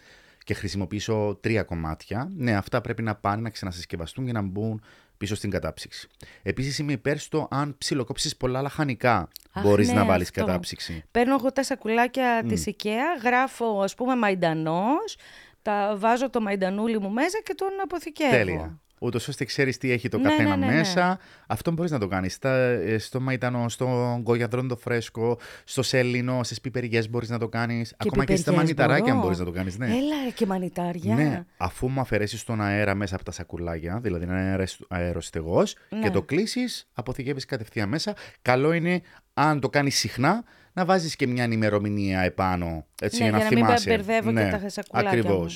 [SPEAKER 2] και χρησιμοποιήσω τρία κομμάτια, ναι, αυτά πρέπει να πάνε να ξανασυσκευαστούν και να μπουν πίσω στην κατάψυξη. Επίσης, είμαι υπέρ στο αν ψιλοκόψεις πολλά λαχανικά, μπορείς ναι, να βάλει κατάψυξη.
[SPEAKER 1] Παίρνω εγώ τα σακουλάκια mm. της IKEA, γράφω ας πούμε μαϊντανός, τα βάζω το μαϊντανούλι μου μέσα και τον αποθηκεύω.
[SPEAKER 2] Τέλεια ούτως ώστε ξέρεις τι έχει το ναι, καθένα ναι, ναι, μέσα. Αυτό μπορείς να το κάνεις. Ε, στο μαϊτανό, στο γκογιαδρόν το φρέσκο, στο σέλινο, στις πιπεριές μπορείς να το κάνεις. Ακόμα και στα μανιταράκια μπορείς να το κάνεις. Ναι.
[SPEAKER 1] Έλα και μανιτάρια.
[SPEAKER 2] Ναι, αφού μου αφαιρέσεις τον αέρα μέσα από τα σακουλάκια, δηλαδή ένα αεροστεγός, και το κλείσεις, αποθηκεύεις κατευθείαν μέσα. Καλό είναι αν το κάνεις συχνά να βάζεις και μια ημερομηνία επάνω. Έτσι,
[SPEAKER 1] ναι,
[SPEAKER 2] για να,
[SPEAKER 1] να θυμάσαι. μην μπερδεύω ναι, και τα σακουλάκια. Ακριβώ.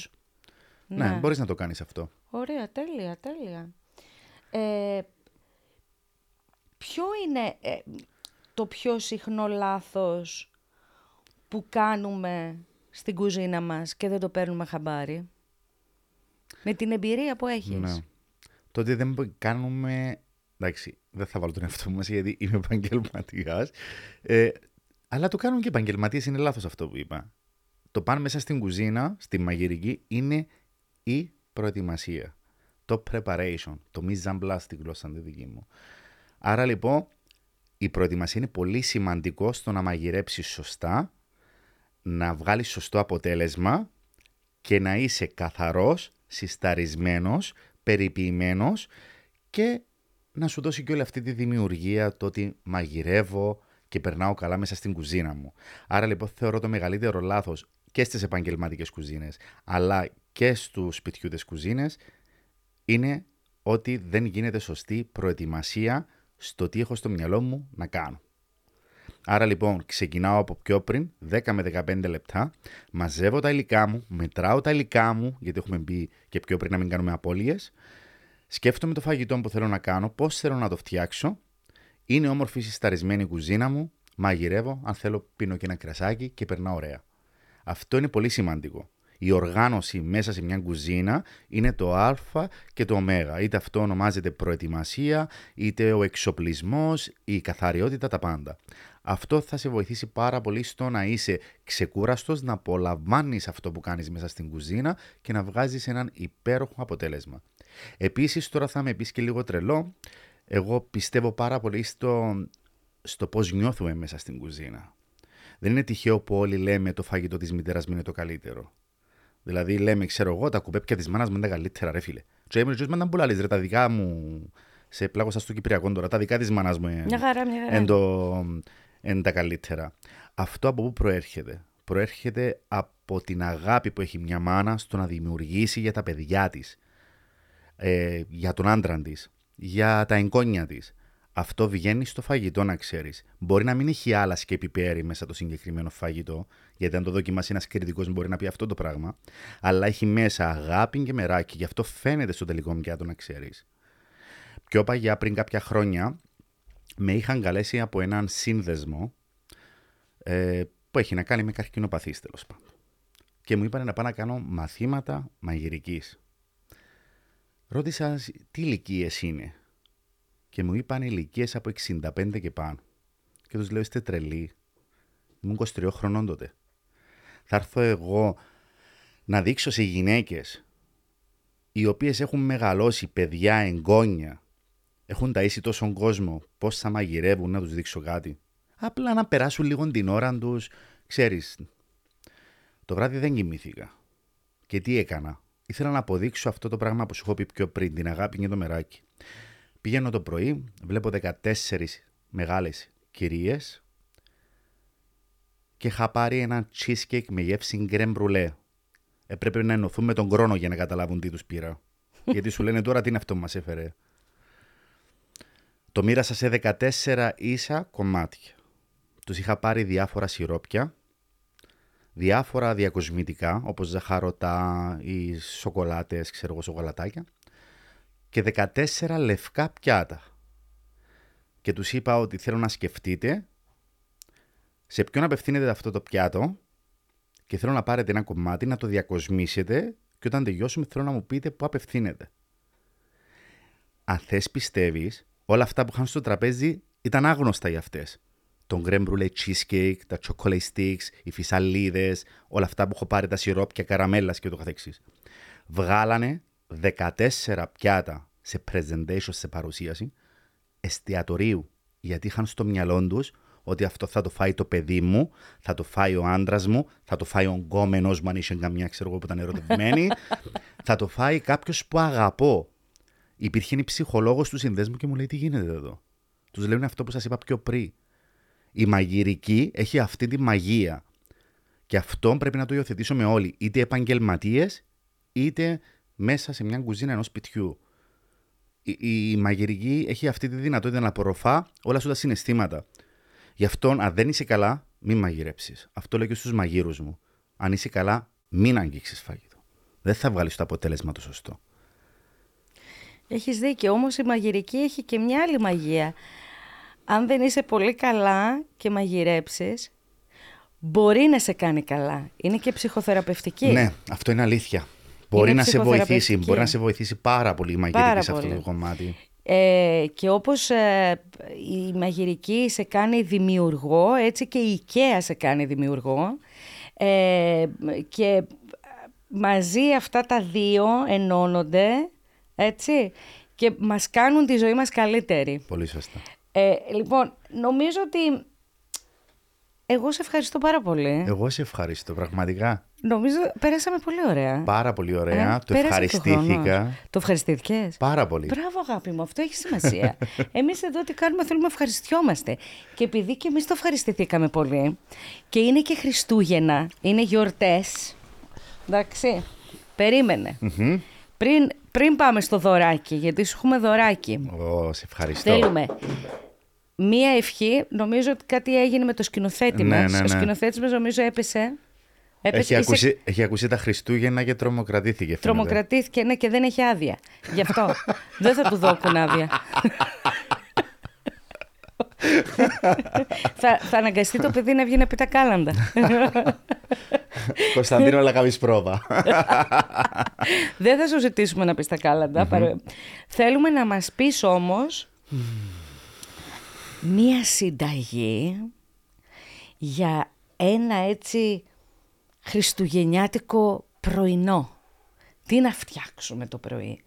[SPEAKER 2] Ναι, ναι μπορείς να το κάνεις αυτό.
[SPEAKER 1] Ωραία, τέλεια, τέλεια. Ε, ποιο είναι ε, το πιο συχνό λάθος που κάνουμε στην κουζίνα μας και δεν το παίρνουμε χαμπάρι; Με την εμπειρία που έχεις. Ναι.
[SPEAKER 2] Το ότι δεν κάνουμε... Εντάξει, δεν θα βάλω τον εαυτό μου γιατί είμαι επαγγελματία. Ε, αλλά το κάνουν και επαγγελματίες, είναι λάθος αυτό που είπα. Το πάνε μέσα στην κουζίνα, στη μαγειρική, είναι η προετοιμασία. Το preparation, το mise en place στη γλώσσα τη δική μου. Άρα λοιπόν η προετοιμασία είναι πολύ σημαντικό στο να μαγειρέψεις σωστά, να βγάλεις σωστό αποτέλεσμα και να είσαι καθαρός, συσταρισμένος, περιποιημένος και να σου δώσει και όλη αυτή τη δημιουργία το ότι μαγειρεύω και περνάω καλά μέσα στην κουζίνα μου. Άρα λοιπόν θεωρώ το μεγαλύτερο λάθος και στις επαγγελματικές κουζίνες αλλά και στους σπιτιούτες κουζίνες είναι ότι δεν γίνεται σωστή προετοιμασία στο τι έχω στο μυαλό μου να κάνω. Άρα λοιπόν ξεκινάω από πιο πριν, 10 με 15 λεπτά, μαζεύω τα υλικά μου, μετράω τα υλικά μου, γιατί έχουμε μπει και πιο πριν να μην κάνουμε απώλειες, σκέφτομαι το φαγητό που θέλω να κάνω, πώς θέλω να το φτιάξω, είναι όμορφη συσταρισμένη η κουζίνα μου, μαγειρεύω, αν θέλω πίνω και ένα κρασάκι και περνάω ωραία. Αυτό είναι πολύ σημαντικό η οργάνωση μέσα σε μια κουζίνα είναι το α και το ω. Είτε αυτό ονομάζεται προετοιμασία, είτε ο εξοπλισμός, η καθαριότητα, τα πάντα. Αυτό θα σε βοηθήσει πάρα πολύ στο να είσαι ξεκούραστος, να απολαμβάνεις αυτό που κάνεις μέσα στην κουζίνα και να βγάζεις έναν υπέροχο αποτέλεσμα. Επίσης τώρα θα με πεις και λίγο τρελό, εγώ πιστεύω πάρα πολύ στο, στο πώς νιώθουμε μέσα στην κουζίνα. Δεν είναι τυχαίο που όλοι λέμε το φαγητό της μητέρας μου είναι το καλύτερο. Δηλαδή λέμε, ξέρω εγώ, τα κουπέπια της μάνας μου είναι τα καλύτερα, ρε φίλε. Και έμεινε με τα ρε, τα δικά μου. Σε πλάγωσα στο Κυπριακό τώρα, τα δικά της μάνας μου
[SPEAKER 1] είναι,
[SPEAKER 2] είναι τα καλύτερα. Αυτό από πού προέρχεται; Προέρχεται από την αγάπη που έχει μια μάνα στο να δημιουργήσει για τα παιδιά της, ε, για τον άντρα της, για τα εγγόνια της. Αυτό βγαίνει στο φαγητό, να ξέρεις. Μπορεί να μην έχει άλλα και πιπέρι μέσα το συγκεκριμένο φαγητό, γιατί αν το δοκιμάσει ένας κριτικός μπορεί να πει αυτό το πράγμα. Αλλά έχει μέσα αγάπη και μεράκι, γι' αυτό φαίνεται στο τελικό πιάτο, να ξέρεις. Πιο παγιά, πριν κάποια χρόνια, με είχαν καλέσει από έναν σύνδεσμο ε, που έχει να κάνει με καρκινοπαθή τέλος πάντων. Και μου είπαν να πάω να κάνω μαθήματα μαγειρικής. Ρώτησα τι ηλικίες είναι; Και μου είπαν ηλικίες από 65 και πάνω. Και τους λέω: Είστε τρελοί. Ήμουν 23 χρονών τότε. Θα έρθω εγώ να δείξω σε γυναίκες οι οποίες έχουν μεγαλώσει παιδιά, εγγόνια, έχουν ταΐσει τόσον κόσμο, πώς θα μαγειρεύουν, να τους δείξω κάτι. Απλά να περάσουν λίγο την ώρα τους, ξέρεις. Το βράδυ δεν κοιμήθηκα. Και τι έκανα. ήθελα να αποδείξω αυτό το πράγμα που σου έχω πει πιο πριν, την αγάπη και το μεράκι. Πηγαίνω το πρωί, βλέπω 14 μεγάλες κυρίες και είχα πάρει ένα cheesecake με γεύση γκρεμ μπρουλέ. Έπρεπε να ενωθούν με τον χρόνο για να καταλάβουν τι τους πήρα. Γιατί σου λένε τώρα τι είναι αυτό που μας έφερε. Το μοίρασα σε 14 ίσα κομμάτια. Τους είχα πάρει διάφορα σιρόπια, διάφορα διακοσμητικά, όπως ζαχαρωτά ή σοκολάτες, ξέρω εγώ, σοκολατάκια και 14 λευκά πιάτα. Και τους είπα ότι θέλω να σκεφτείτε σε ποιον απευθύνεται αυτό το πιάτο και θέλω να πάρετε ένα κομμάτι, να το διακοσμήσετε και όταν τελειώσουμε θέλω να μου πείτε πού απευθύνεται. Αν θες πιστεύεις, όλα αυτά που είχαν στο τραπέζι ήταν άγνωστα για αυτές. Το creme brulee cheesecake, τα chocolate sticks, οι φυσαλίδες, όλα αυτά που έχω πάρει, τα σιρόπια, καραμέλας και το καθεξής. Βγάλανε 14 πιάτα σε presentation, σε παρουσίαση, εστιατορίου, γιατί είχαν στο μυαλό τους ότι αυτό θα το φάει το παιδί μου, θα το φάει ο άντρας μου, θα το φάει ο γκόμενος μου, αν είσαι καμιά ξέρω εγώ που ήταν ερωτευμένη, θα το φάει κάποιος που αγαπώ. Υπήρχε η ψυχολόγος του συνδέσμου και μου λέει: Τι γίνεται εδώ; Τους λένε αυτό που σας είπα πιο πριν. Η μαγειρική έχει αυτή τη μαγεία. Και αυτό πρέπει να το υιοθετήσουμε όλοι, είτε επαγγελματίες, είτε μέσα σε μια κουζίνα ενός σπιτιού. Η, η, μαγειρική έχει αυτή τη δυνατότητα να απορροφά όλα σου τα συναισθήματα. Γι' αυτό, αν δεν είσαι καλά, μην μαγειρέψεις. Αυτό λέω και στους μαγείρους μου. Αν είσαι καλά, μην αγγίξεις φαγητό. Δεν θα βγάλεις το αποτέλεσμα το σωστό.
[SPEAKER 1] Έχεις δίκιο, όμως η μαγειρική έχει και μια άλλη μαγεία. Αν δεν είσαι πολύ καλά και μαγειρέψεις, μπορεί να σε κάνει καλά. Είναι και ψυχοθεραπευτική.
[SPEAKER 2] Ναι, αυτό είναι αλήθεια. Μπορεί να σε βοηθήσει, μπορεί να σε βοηθήσει πάρα πολύ η μαγειρική σε αυτό το κομμάτι.
[SPEAKER 1] Ε, και όπως ε, η μαγειρική σε κάνει δημιουργό, έτσι και η IKEA σε κάνει δημιουργό. Ε, και μαζί αυτά τα δύο ενώνονται, έτσι, και μας κάνουν τη ζωή μας καλύτερη.
[SPEAKER 2] Πολύ σωστά.
[SPEAKER 1] Ε, λοιπόν, νομίζω ότι εγώ σε ευχαριστώ πάρα πολύ.
[SPEAKER 2] Εγώ σε ευχαριστώ, πραγματικά.
[SPEAKER 1] Νομίζω πέρασαμε πολύ ωραία.
[SPEAKER 2] Πάρα πολύ ωραία. Ε, το ευχαριστήθηκα.
[SPEAKER 1] Το ευχαριστήθηκες;
[SPEAKER 2] Πάρα πολύ.
[SPEAKER 1] Μπράβο, αγάπη μου, αυτό έχει σημασία. εμείς εδώ τι κάνουμε, θέλουμε να ευχαριστιόμαστε. Και επειδή και εμείς το ευχαριστηθήκαμε πολύ, και είναι και Χριστούγεννα, είναι γιορτές. Εντάξει. Περίμενε. Πριν, πριν πάμε στο δωράκι, γιατί σου έχουμε δωράκι.
[SPEAKER 2] Ω, σε ευχαριστώ.
[SPEAKER 1] Θέλουμε μία ευχή. Νομίζω ότι κάτι έγινε με το σκηνοθέτη
[SPEAKER 2] Ναι,
[SPEAKER 1] μας.
[SPEAKER 2] ναι,
[SPEAKER 1] Ο
[SPEAKER 2] ναι.
[SPEAKER 1] σκηνοθέτης μας νομίζω έπεσε. Έπεσε
[SPEAKER 2] Έχει,
[SPEAKER 1] είσαι-
[SPEAKER 2] ακούσει, έχει ακούσει τα Χριστούγεννα και τρομοκρατήθηκε. φαίνεται.
[SPEAKER 1] Τρομοκρατήθηκε, ναι, και δεν έχει άδεια. Γι' αυτό δεν θα του δώκουν άδεια. θα, θα αναγκαστεί το παιδί να βγει να πει τα κάλαντα.
[SPEAKER 2] Κωνσταντίνο Λακαβής πρόβα.
[SPEAKER 1] δεν θα σου ζητήσουμε να πεις τα καλαντα παρο- Θέλουμε να μας πεις όμως μία συνταγή για ένα έτσι χριστουγεννιάτικο πρωινό. Τι να φτιάξουμε το πρωί.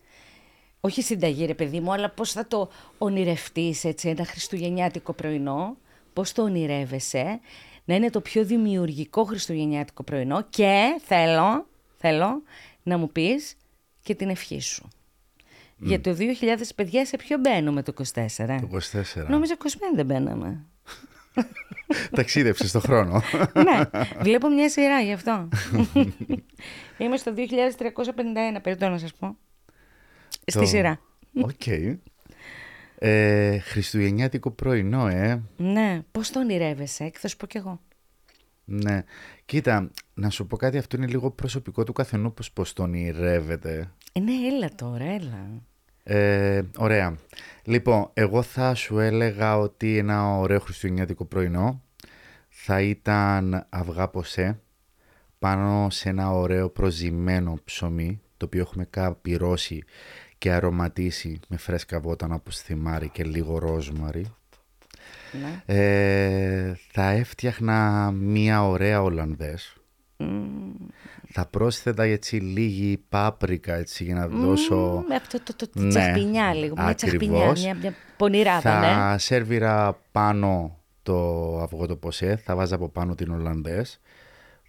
[SPEAKER 1] Όχι συνταγή ρε παιδί μου, αλλά πώς θα το ονειρευτείς έτσι ένα χριστουγεννιάτικο πρωινό, πώς το ονειρεύεσαι, να είναι το πιο δημιουργικό χριστουγεννιάτικο πρωινό και θέλω, θέλω να μου πεις και την ευχή σου. Για το 2000 παιδιά σε ποιο μπαίνουμε το 24.
[SPEAKER 2] Το 24.
[SPEAKER 1] Νομίζω 25 δεν μπαίναμε.
[SPEAKER 2] Ταξίδευσε στον χρόνο.
[SPEAKER 1] ναι, βλέπω μια σειρά γι' αυτό. Είμαι στο 2351, περιττώ να σας πω. Στη
[SPEAKER 2] Το-
[SPEAKER 1] σειρά.
[SPEAKER 2] Οκ. Ε, Χριστουγεννιάτικο πρωινό, ε.
[SPEAKER 1] Ναι, πώς το ονειρεύεσαι, και θα σου πω κι εγώ.
[SPEAKER 2] Ναι. Κοίτα, να σου πω κάτι, αυτό είναι λίγο προσωπικό του καθενού πώς, πώς το ονειρεύεται.
[SPEAKER 1] Ε, ναι, έλα τώρα, έλα.
[SPEAKER 2] Ε, ωραία. Λοιπόν, εγώ θα σου έλεγα ότι ένα ωραίο χριστουγεννιάτικο πρωινό θα ήταν αυγά ποσέ πάνω σε ένα ωραίο προζυμένο ψωμί το οποίο έχουμε καψυρώσει και αρωματίσει με φρέσκα βότανα όπως θυμάρι και λίγο ρόσμαρι.
[SPEAKER 1] Ναι.
[SPEAKER 2] Ε, θα έφτιαχνα μία ωραία Ολλανδές. Θα πρόσθετα έτσι λίγη πάπρικα έτσι για να δώσω...
[SPEAKER 1] Με αυτό το, το, το
[SPEAKER 2] Ναι,
[SPEAKER 1] τσαχπινιά λίγο, μια τσαχπινιά,
[SPEAKER 2] ακριβώς.
[SPEAKER 1] μια, μια πονηράδα, ναι.
[SPEAKER 2] Θα σέρβιρα πάνω το αυγό το ποσέ, θα βάζα από πάνω την Ολλανδές,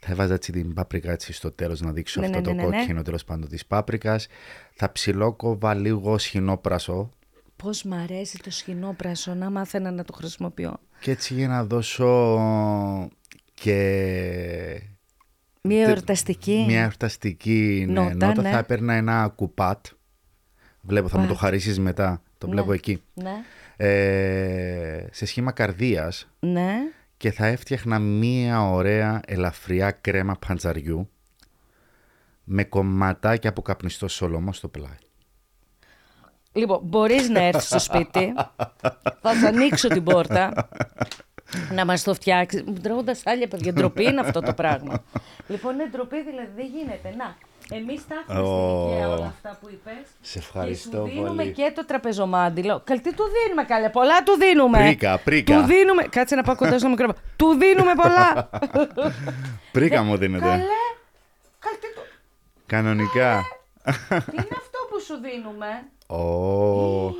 [SPEAKER 2] Θα έβαζα έτσι την πάπρικα έτσι στο τέλος να δείξω
[SPEAKER 1] Ναι,
[SPEAKER 2] αυτό
[SPEAKER 1] ναι,
[SPEAKER 2] το
[SPEAKER 1] ναι, ναι, ναι.
[SPEAKER 2] κόκκινο τέλος πάντων της πάπρικας. Θα ψιλόκοβα λίγο σχοινόπρασο
[SPEAKER 1] Πώς μ' αρέσει το σχοινόπρασο, να μάθαινα να το χρησιμοποιώ.
[SPEAKER 2] και έτσι για να δώσω και
[SPEAKER 1] Μία
[SPEAKER 2] τε-
[SPEAKER 1] εορταστική.
[SPEAKER 2] μια εορταστική ναι,
[SPEAKER 1] Νότα,
[SPEAKER 2] νότα,
[SPEAKER 1] ναι.
[SPEAKER 2] θα έπαιρνα ένα κουπάτ. Βλέπω, θα μου το
[SPEAKER 1] Κουπάτ.
[SPEAKER 2] χαρίσεις μετά. Το
[SPEAKER 1] Ναι.
[SPEAKER 2] βλέπω εκεί.
[SPEAKER 1] Ναι,
[SPEAKER 2] Ε, σε σχήμα καρδίας
[SPEAKER 1] ναι.
[SPEAKER 2] και θα έφτιαχνα μία ωραία ελαφριά κρέμα παντζαριού με κομματάκια από καπνιστό σολομό στο πλάι.
[SPEAKER 1] Λοιπόν, μπορείς να έρθεις στο σπίτι, θα σου ανοίξω την πόρτα, να μας το φτιάξει. Μου τρώγοντας άλλα παιδιά, ντροπή είναι αυτό το πράγμα. λοιπόν, είναι ντροπή δηλαδή, δεν γίνεται. Να, εμείς τα έχουμε στην
[SPEAKER 2] Ω.
[SPEAKER 1] οικία όλα αυτά που είπες.
[SPEAKER 2] Σε
[SPEAKER 1] Και
[SPEAKER 2] ευχαριστώ
[SPEAKER 1] σου δίνουμε
[SPEAKER 2] πολύ.
[SPEAKER 1] και το τραπεζομάντιλο. Καλή, τι του δίνουμε, καλέ, πολλά του δίνουμε.
[SPEAKER 2] Πρίκα, πρίκα.
[SPEAKER 1] Του δίνουμε, κάτσε να πάω κοντά στο μικρόφωνο. του δίνουμε πολλά.
[SPEAKER 2] Πρίκα μου δίνεται.
[SPEAKER 1] Καλέ, καλή, τι, του...
[SPEAKER 2] Κανονικά.
[SPEAKER 1] τι είναι αυτό που σου δίνουμε;
[SPEAKER 2] Ω,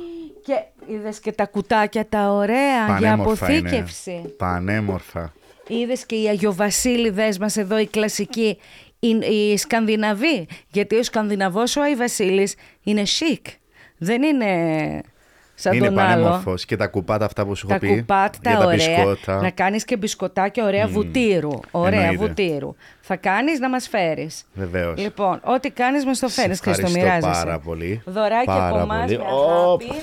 [SPEAKER 1] Και είδες και τα κουτάκια τα ωραία για
[SPEAKER 2] πανέμορφα είναι.
[SPEAKER 1] αποθήκευση.
[SPEAKER 2] Πανέμορφα.
[SPEAKER 1] Είδες και οι Αγιοβασίλειδες μας εδώ, οι κλασικοί, οι, οι Σκανδιναβοί. Γιατί ο Σκανδιναβός ο Άι Βασίλης είναι chic. Δεν είναι σαν
[SPEAKER 2] είναι
[SPEAKER 1] τον άλλο.
[SPEAKER 2] πανέμορφος. Και τα κουπάτα αυτά που σου έχω
[SPEAKER 1] Τα
[SPEAKER 2] πει.
[SPEAKER 1] κουπάτ, τα
[SPEAKER 2] για τα
[SPEAKER 1] ωραία.
[SPEAKER 2] μπισκότα.
[SPEAKER 1] Να κάνεις και μπισκοτάκια ωραία βουτύρου. Ωραία
[SPEAKER 2] εννοείται.
[SPEAKER 1] βουτύρου. Θα κάνεις να μας φέρεις.
[SPEAKER 2] Βεβαίως.
[SPEAKER 1] Λοιπόν, ό,τι κάνεις μας το
[SPEAKER 2] Σε
[SPEAKER 1] φέρεις και στο
[SPEAKER 2] ευχαριστώ
[SPEAKER 1] μοιράζεσαι.
[SPEAKER 2] πάρα πολύ.
[SPEAKER 1] Δωράκι
[SPEAKER 2] Πάρα
[SPEAKER 1] από εμάς
[SPEAKER 2] πολύ.
[SPEAKER 1] με
[SPEAKER 2] Οπ.
[SPEAKER 1] αγάπη.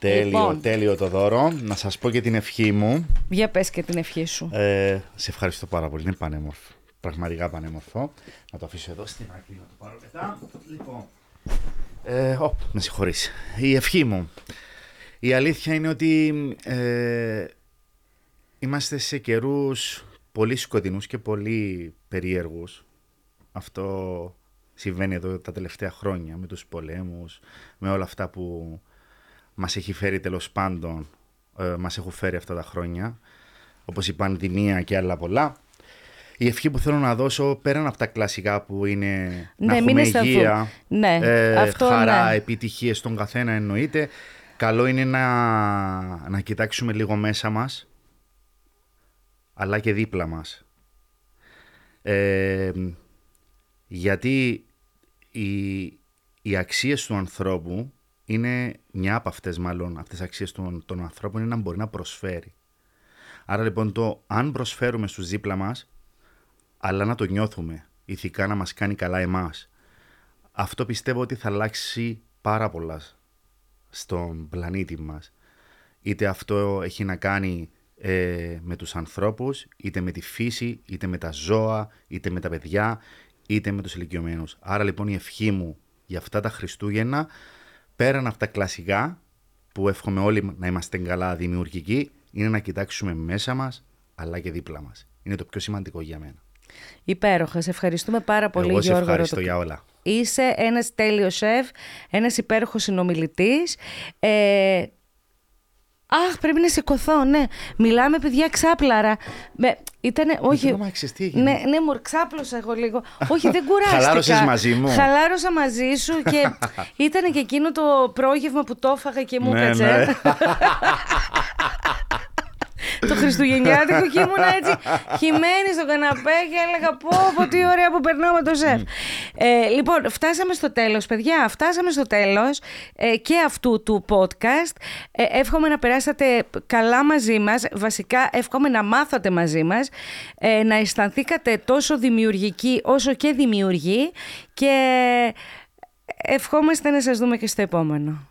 [SPEAKER 2] Τέλειο,
[SPEAKER 1] Λοιπόν.
[SPEAKER 2] τέλειο το δώρο. Να σας πω και την ευχή μου.
[SPEAKER 1] Για πες και την ευχή σου.
[SPEAKER 2] Ε, σε ευχαριστώ πάρα πολύ. Είναι πανέμορφο. Πραγματικά πανέμορφο. Να το αφήσω εδώ στην άκρη να το πάρω μετά. Λοιπόν. Ε, οπ, με συγχωρείς. Η ευχή μου. Η αλήθεια είναι ότι ε, είμαστε σε καιρούς πολύ σκοτεινούς και πολύ περίεργους. Αυτό συμβαίνει εδώ τα τελευταία χρόνια με τους πολέμους, με όλα αυτά που μας έχει φέρει τέλος πάντων, ε, μας έχουν φέρει αυτά τα χρόνια, όπως η πανδημία και άλλα πολλά. Η ευχή που θέλω να δώσω πέραν από τα κλασικά που είναι να
[SPEAKER 1] Ναι, μην
[SPEAKER 2] έχουμε
[SPEAKER 1] αισθανθούμε.
[SPEAKER 2] υγεία,
[SPEAKER 1] Ναι, αυτό
[SPEAKER 2] χαρά,
[SPEAKER 1] ναι.
[SPEAKER 2] επιτυχίες στον καθένα εννοείται. Καλό είναι να, να κοιτάξουμε λίγο μέσα μας, αλλά και δίπλα μας. Ε, γιατί οι, οι αξίες του ανθρώπου είναι μια από αυτές μάλλον, αυτές τις αξίες των, των ανθρώπων είναι να μπορεί να προσφέρει. Άρα λοιπόν το αν προσφέρουμε στους δίπλα μας, αλλά να το νιώθουμε, ηθικά να μας κάνει καλά εμάς, αυτό πιστεύω ότι θα αλλάξει πάρα πολλά στον πλανήτη μας. Είτε αυτό έχει να κάνει ε, με τους ανθρώπους, είτε με τη φύση, είτε με τα ζώα, είτε με τα παιδιά, είτε με τους ηλικιωμένους. Άρα λοιπόν η ευχή μου για αυτά τα Χριστούγεννα, πέραν από τα κλασικά, που εύχομαι όλοι να είμαστε καλά δημιουργικοί, είναι να κοιτάξουμε μέσα μας, αλλά και δίπλα μας. Είναι το πιο σημαντικό για μένα.
[SPEAKER 1] Υπέροχα. Σε ευχαριστούμε πάρα πολύ,
[SPEAKER 2] Εγώ σε
[SPEAKER 1] Γιώργο.
[SPEAKER 2] ευχαριστώ
[SPEAKER 1] Ρωτο-
[SPEAKER 2] για όλα.
[SPEAKER 1] Είσαι ένας τέλειος σεφ, ένας υπέροχος συνομιλητής. Ε, Αχ, πρέπει να σηκωθώ, ναι. Μιλάμε, παιδιά, ξάπλαρα. Με, ήτανε, όχι.
[SPEAKER 2] θέλω να ξέρεις τι έγινε.
[SPEAKER 1] Ναι, ναι, μου ξάπλωσα εγώ λίγο. όχι, δεν κουράστηκα.
[SPEAKER 2] Χαλάρωσες μαζί μου.
[SPEAKER 1] Χαλάρωσα μαζί σου και ήταν και εκείνο το πρόγευμα που το έφαγα και μου
[SPEAKER 2] Ναι,
[SPEAKER 1] έκατσε.
[SPEAKER 2] ναι.
[SPEAKER 1] το Χριστουγεννιάτικο και ήμουν έτσι χυμένη στο καναπέ και έλεγα πω πω τι ωραία που περνάω με το σεφ. Ε, λοιπόν, φτάσαμε στο τέλος παιδιά, φτάσαμε στο τέλος ε, και αυτού του podcast. Ε, εύχομαι να περάσατε καλά μαζί μας, βασικά εύχομαι να μάθατε μαζί μας, ε, να αισθανθήκατε τόσο δημιουργικοί όσο και δημιουργοί και ευχόμαστε να σας δούμε και στο επόμενο.